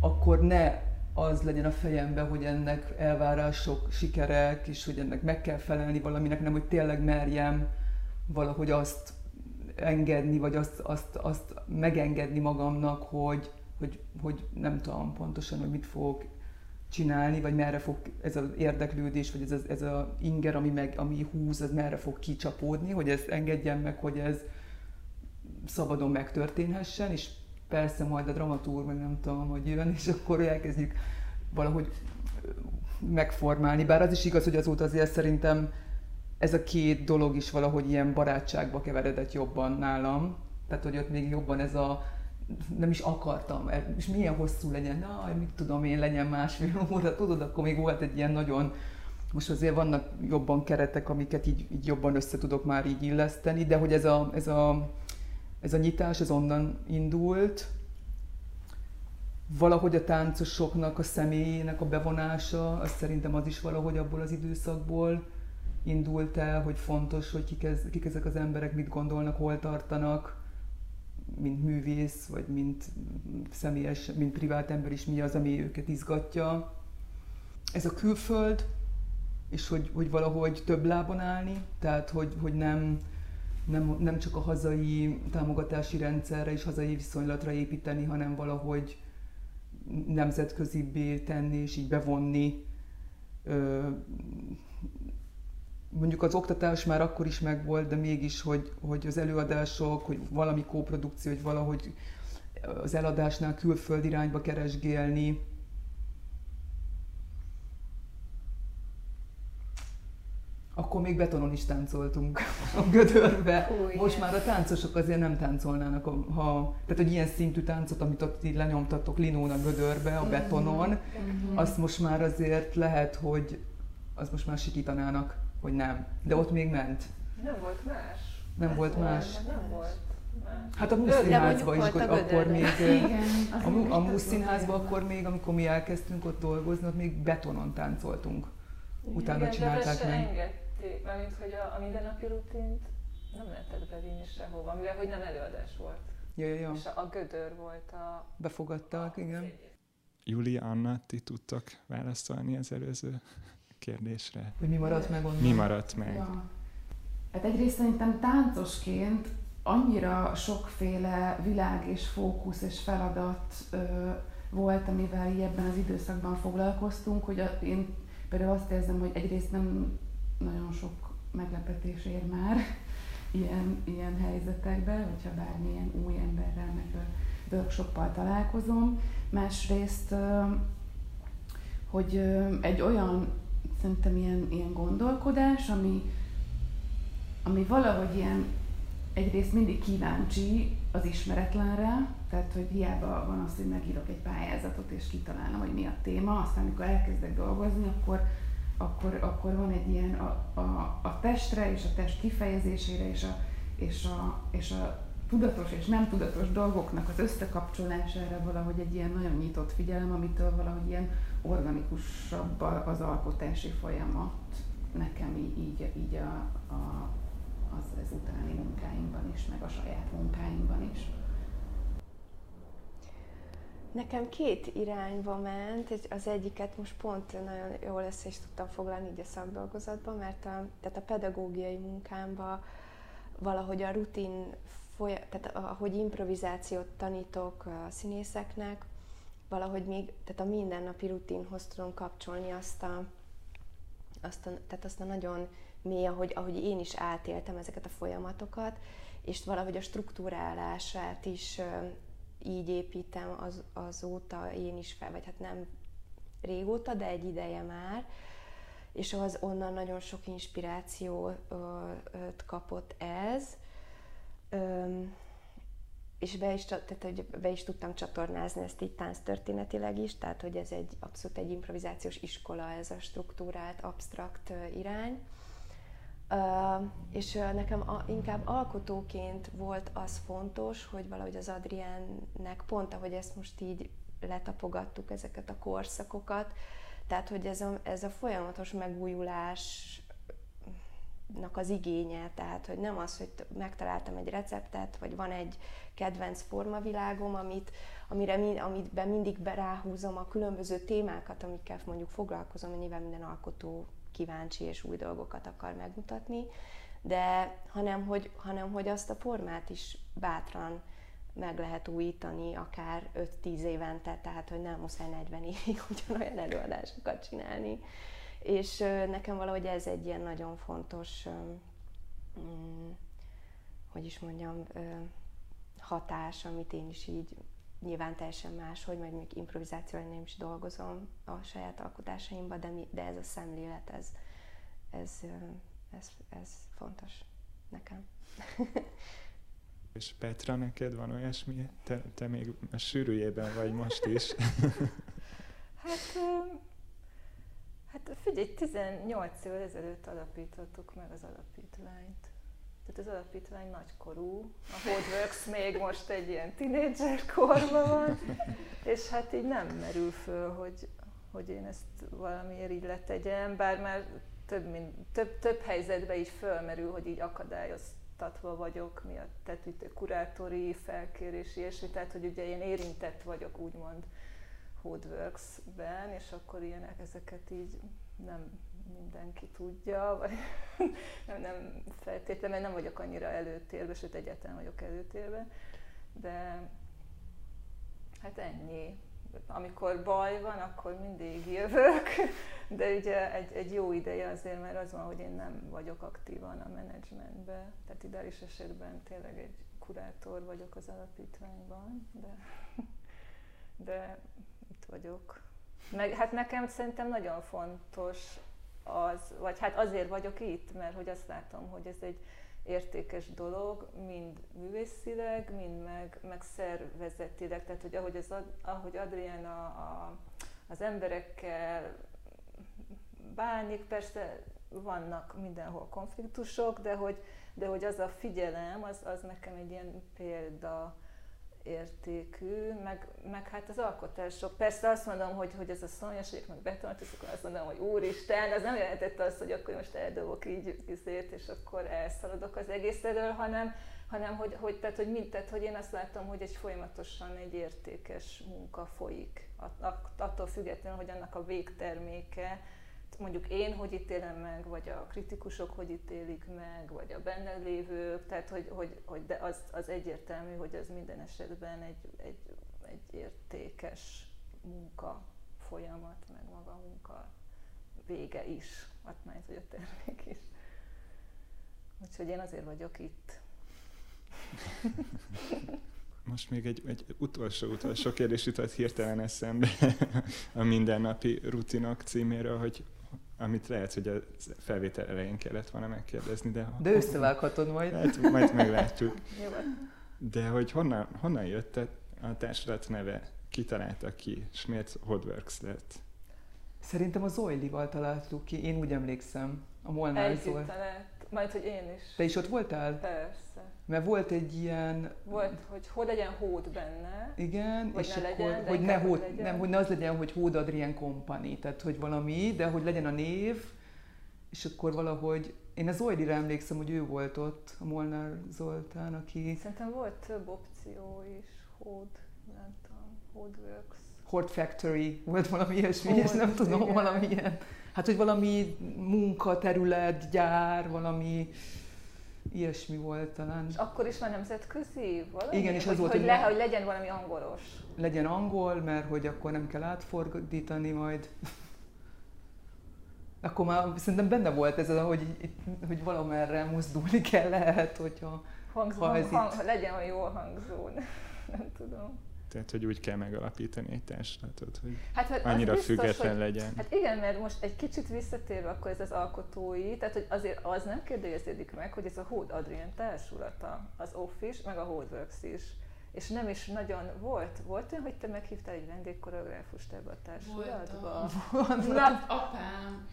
akkor ne az legyen a fejemben, hogy ennek elvárások, sikerek, és hogy ennek meg kell felelni valaminek, nem hogy tényleg merjem valahogy azt engedni, vagy azt, azt, azt megengedni magamnak, hogy, hogy, hogy nem tudom pontosan, hogy mit fogok csinálni, vagy merre fog ez az érdeklődés, vagy ez, az, ez a inger, ami, meg, ami húz, az merre fog kicsapódni, hogy ezt engedjen meg, hogy ez szabadon megtörténhessen, és persze majd a dramatúr, meg nem tudom, hogy jön, és akkor elkezdjük valahogy megformálni. Bár az is igaz, hogy azóta azért szerintem ez a két dolog is valahogy ilyen barátságba keveredett jobban nálam. Tehát, hogy ott még jobban ez a nem is akartam, és milyen hosszú legyen, na, mit tudom én, legyen másfél óra, tudod, akkor még volt egy ilyen nagyon, most azért vannak jobban keretek, amiket így, így jobban össze tudok már így illeszteni, de hogy ez a, ez a, ez a nyitás, ez onnan indult, valahogy a táncosoknak a személyének a bevonása, az szerintem az is valahogy abból az időszakból indult el, hogy fontos, hogy kik, ez, kik ezek az emberek, mit gondolnak, hol tartanak, mint művész, vagy mint személyes, mint privát ember is mi az, ami őket izgatja. Ez a külföld, és hogy, hogy valahogy több lábon állni, tehát hogy, hogy nem, nem, nem csak a hazai támogatási rendszerre és hazai viszonylatra építeni, hanem valahogy nemzetközibbé tenni és így bevonni. Mondjuk az oktatás már akkor is megvolt, de mégis, hogy, hogy az előadások, hogy valami kóprodukció, hogy valahogy az eladásnál külföld irányba keresgélni, akkor még betonon is táncoltunk a gödörbe. Új, Most már a táncosok azért nem táncolnának, ha, tehát hogy ilyen szintű táncot, amit ott így lenyomtatok linón a gödörbe, a betonon, mm-hmm. azt most már azért lehet, hogy az most már sikítanának, hogy nem. De ott még ment. Nem volt más. Nem Ez volt más. Nem volt. Hát a Muszínházban is, hogy akkor még, Igen, a, a Muszínházban akkor még, amikor mi elkezdtünk ott dolgozni, ott még betonon táncoltunk. Utána Igen, csinálták meg mármint hogy a, a mindennapi rutint nem lehetett bevinni sehova, mivel hogy nem előadás volt. Ja, ja, ja. És a, a gödör volt a... Befogadtak, a, igen. Julia, Anna, ti tudtak válaszolni az előző kérdésre? Hogy mi maradt meg onnan? Mi maradt meg? Ja. Hát egyrészt szerintem táncosként annyira sokféle világ és fókusz és feladat ö, volt, amivel így ebben az időszakban foglalkoztunk, hogy a, én például azt érzem, hogy egyrészt nem nagyon sok meglepetés ér már *laughs* ilyen, ilyen helyzetekben, hogyha bármilyen új emberrel meg workshoppal találkozom. Másrészt, hogy egy olyan szerintem ilyen, ilyen gondolkodás, ami, ami valahogy ilyen egyrészt mindig kíváncsi az ismeretlenre, tehát hogy hiába van az, hogy megírok egy pályázatot és kitalálom, hogy mi a téma, aztán amikor elkezdek dolgozni, akkor akkor, akkor van egy ilyen a, a, a testre és a test kifejezésére és a, és, a, és a tudatos és nem tudatos dolgoknak az összekapcsolására valahogy egy ilyen nagyon nyitott figyelem, amitől valahogy ilyen organikusabb az alkotási folyamat nekem így, így, a, a, az, az utáni munkáinkban is, meg a saját munkáinkban is. Nekem két irányba ment, az egyiket most pont nagyon jól össze is tudtam foglalni így a szakdolgozatban, mert a, tehát a pedagógiai munkámban valahogy a rutin, folya, tehát ahogy improvizációt tanítok a színészeknek, valahogy még, tehát a mindennapi rutinhoz tudom kapcsolni azt a, azt a, tehát azt a nagyon mély, ahogy, ahogy én is átéltem ezeket a folyamatokat, és valahogy a struktúrálását is így építem az, azóta én is fel, vagy hát nem régóta, de egy ideje már, és az onnan nagyon sok inspirációt kapott ez, és be is, tehát, hogy be is tudtam csatornázni ezt így történetileg is, tehát hogy ez egy abszolút egy improvizációs iskola, ez a struktúrált, absztrakt irány. Uh, és nekem a, inkább alkotóként volt az fontos, hogy valahogy az Adriennek pont, ahogy ezt most így letapogattuk, ezeket a korszakokat, tehát hogy ez a, ez a folyamatos megújulásnak az igénye, tehát hogy nem az, hogy megtaláltam egy receptet, vagy van egy kedvenc formavilágom, amit, amire, amiben mindig beráhúzom a különböző témákat, amikkel mondjuk foglalkozom, nyilván minden alkotó kíváncsi és új dolgokat akar megmutatni, de hanem hogy, hanem hogy azt a formát is bátran meg lehet újítani, akár 5-10 évente, tehát hogy nem muszáj 40 évig *laughs* ugyanolyan előadásokat csinálni. És nekem valahogy ez egy ilyen nagyon fontos, mm, hogy is mondjam, hatás, amit én is így nyilván teljesen más, hogy majd még improvizációval nem is dolgozom a saját alkotásaimban, de, mi, de ez a szemlélet, ez, ez, ez, ez fontos nekem. *laughs* És Petra, neked van olyasmi? Te, te még a sűrűjében vagy most is. *laughs* hát, hát figyelj, 18 évvel ezelőtt alapítottuk meg az alapítványt. Tehát az alapítvány nagykorú, a Hodeworks még most egy ilyen tinédzser korban van, és hát így nem merül föl, hogy, hogy én ezt valamiért így letegyem, bár már több, mint, több, több helyzetben így fölmerül, hogy így akadályoztatva vagyok miatt, tehát itt kurátori felkérés, ilyesmi, tehát hogy ugye én érintett vagyok úgymond Hodeworks-ben, és akkor ilyenek, ezeket így nem mindenki tudja, vagy *laughs* nem, nem feltétlenül, mert nem vagyok annyira előtérben, sőt egyáltalán vagyok előtérben, de hát ennyi. Amikor baj van, akkor mindig jövök, *laughs* de ugye egy, egy jó ideje azért, mert az van, hogy én nem vagyok aktívan a menedzsmentben, tehát ideális esetben tényleg egy kurátor vagyok az alapítványban, de, *laughs* de vagyok. Meg, hát nekem szerintem nagyon fontos az, vagy hát azért vagyok itt, mert hogy azt látom, hogy ez egy értékes dolog, mind művészileg, mind meg, meg szervezetileg, tehát hogy ahogy, az, ahogy Adrián a, a, az emberekkel bánik, persze vannak mindenhol konfliktusok, de hogy, de hogy az a figyelem, az, az nekem egy ilyen példa, értékű, meg, meg hát az alkotások. Persze azt mondom, hogy, hogy ez a szonyos, meg akkor azt mondom, hogy úristen, az nem jelentette azt, hogy akkor most eldobok így izét, és akkor elszaladok az egész elől, hanem, hanem hogy, hogy, tehát, hogy, mind, tehát, hogy én azt látom, hogy egy folyamatosan egy értékes munka folyik. Attól függetlenül, hogy annak a végterméke, mondjuk én hogy ítélem meg, vagy a kritikusok hogy ítélik meg, vagy a benne lévők, tehát hogy, hogy, hogy de az, az egyértelmű, hogy az minden esetben egy, egy, egy értékes munka folyamat, meg maga munka vége is, hát hogy a termék is. Úgyhogy én azért vagyok itt. Most még egy, egy utolsó-utolsó kérdés jutott hirtelen eszembe a mindennapi rutinok címéről, hogy amit lehet, hogy a felvétel elején kellett volna megkérdezni, de... De összevághatod majd. Hát, majd meglátjuk. De hogy honnan, honnan jött a társulat neve? Ki találta ki, és miért Hodworks lett? Szerintem az Oilival találtuk ki, én úgy emlékszem. A Molnár Együtt talált, majd hogy én is. Te is ott voltál? Persze. Mert volt egy ilyen... Volt, hogy hogy legyen hód benne. Igen, és ne akkor, legyen, hogy ne hód, legyen. nem, hogy ne az legyen, hogy Hód Adrien Company, tehát hogy valami, de hogy legyen a név, és akkor valahogy, én az Oilire emlékszem, hogy ő volt ott, a Molnár Zoltán, aki... Szerintem volt több opció is, hód, nem tudom, Hódworks. Hort Factory, volt valami ilyesmi, és nem tudom, igen. valami ilyen. Hát, hogy valami munkaterület, gyár, valami ilyesmi volt talán. És akkor is már nemzetközi valami? Igen, és az hogy, volt, hogy, le, hogy legyen valami angolos. Legyen angol, mert hogy akkor nem kell átfordítani majd. Akkor már szerintem benne volt ez, a, hogy, hogy valamerre mozdulni kell lehet, hogyha... Hangzó, Ha ez hang, itt- legyen olyan jól hangzó, *laughs* nem tudom. Tehát, hogy úgy kell megalapítani egy társulatot, hogy Hát, az annyira biztos, független hogy, legyen. Hát igen, mert most egy kicsit visszatérve akkor ez az alkotói, tehát hogy azért az nem kérdeződik meg, hogy ez a Hód Adrien társulata, az Office, meg a Hodeworks is. És nem is nagyon volt, volt olyan, hogy te meghívtál egy vendégkoreográfust ebbe a társulatba? Voltam. Na, Apám.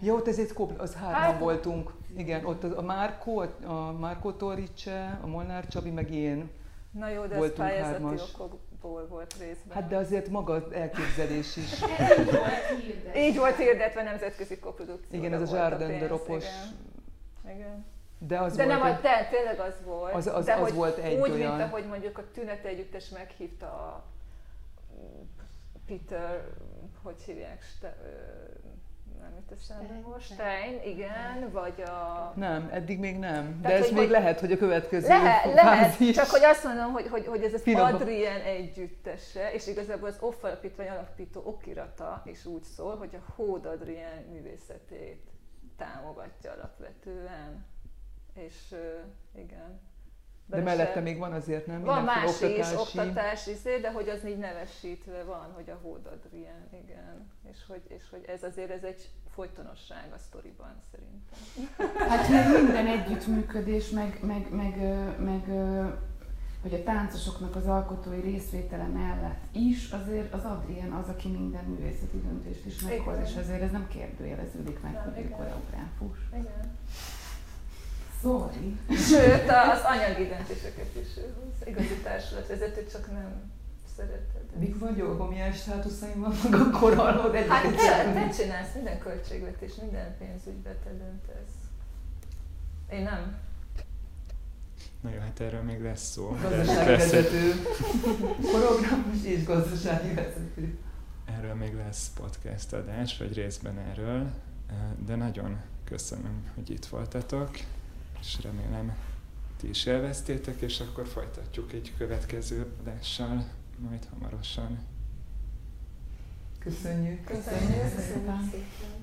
Jó, ott ezért Kobl, az hárman Hát- voltunk. Igen, ott a Márkó, a Márkó Torice, a Molnár Csabi, meg én. Na jó, de ez Voltunk pályázati hármas. okokból volt részben. Hát de azért maga az elképzelés is. *laughs* Így volt hirdetve. Így volt hirdetve nemzetközi koprodukció. Igen, ez a Jardin de Ropos. Igen. igen. De az De volt, nem, egy- de tényleg az volt. Az- az- de az hogy volt egy úgy, olyan- mint ahogy mondjuk a Tünete Együttes meghívta a Peter, hogy hívják, Ste, nem jut eszembe most, Stein, igen, vagy a... Nem, eddig még nem. De Tehát, ez hogy- még hogy- lehet, hogy a következő Lehet, lehet, csak hogy azt mondom, hogy, hogy, hogy ez az Finom. Adrien együttese, és igazából az OFF alapítvány alapító okirata is úgy szól, hogy a Hód Adrien művészetét támogatja alapvetően. És ö, igen, De mellette még van azért, nem? Van más Mindenféle is, oktatás, izé, de hogy az így nevesítve van, hogy a Hód Adrien, igen. És hogy, és hogy ez azért ez egy folytonosság a sztoriban szerintem. *laughs* Hát meg minden együttműködés, meg, meg, meg, meg, hogy a táncosoknak az alkotói részvétele mellett is, azért az Adrien az, aki minden művészeti döntést is meghoz, és ezért ez nem kérdőjeleződik meg, hogy ő koreográfus. Igen. Sorry. Sőt, az anyagi döntéseket is hoz. Igazi társulatvezető, csak nem szereted. Mik vagyok, amilyen státuszaim vannak, akkor hallod egy Hát te, te csinálsz minden költségvetés, minden pénzügybe te döntesz. Én nem. Na jó, hát erről még lesz szó. Gazdasági vezető, koreográfus és gazdasági vezető. Erről még lesz podcast adás, vagy részben erről, de nagyon köszönöm, hogy itt voltatok, és remélem ti is élveztétek, és akkor folytatjuk egy következő adással majd hamarosan. Köszönjük. Köszönjük. Köszönjük.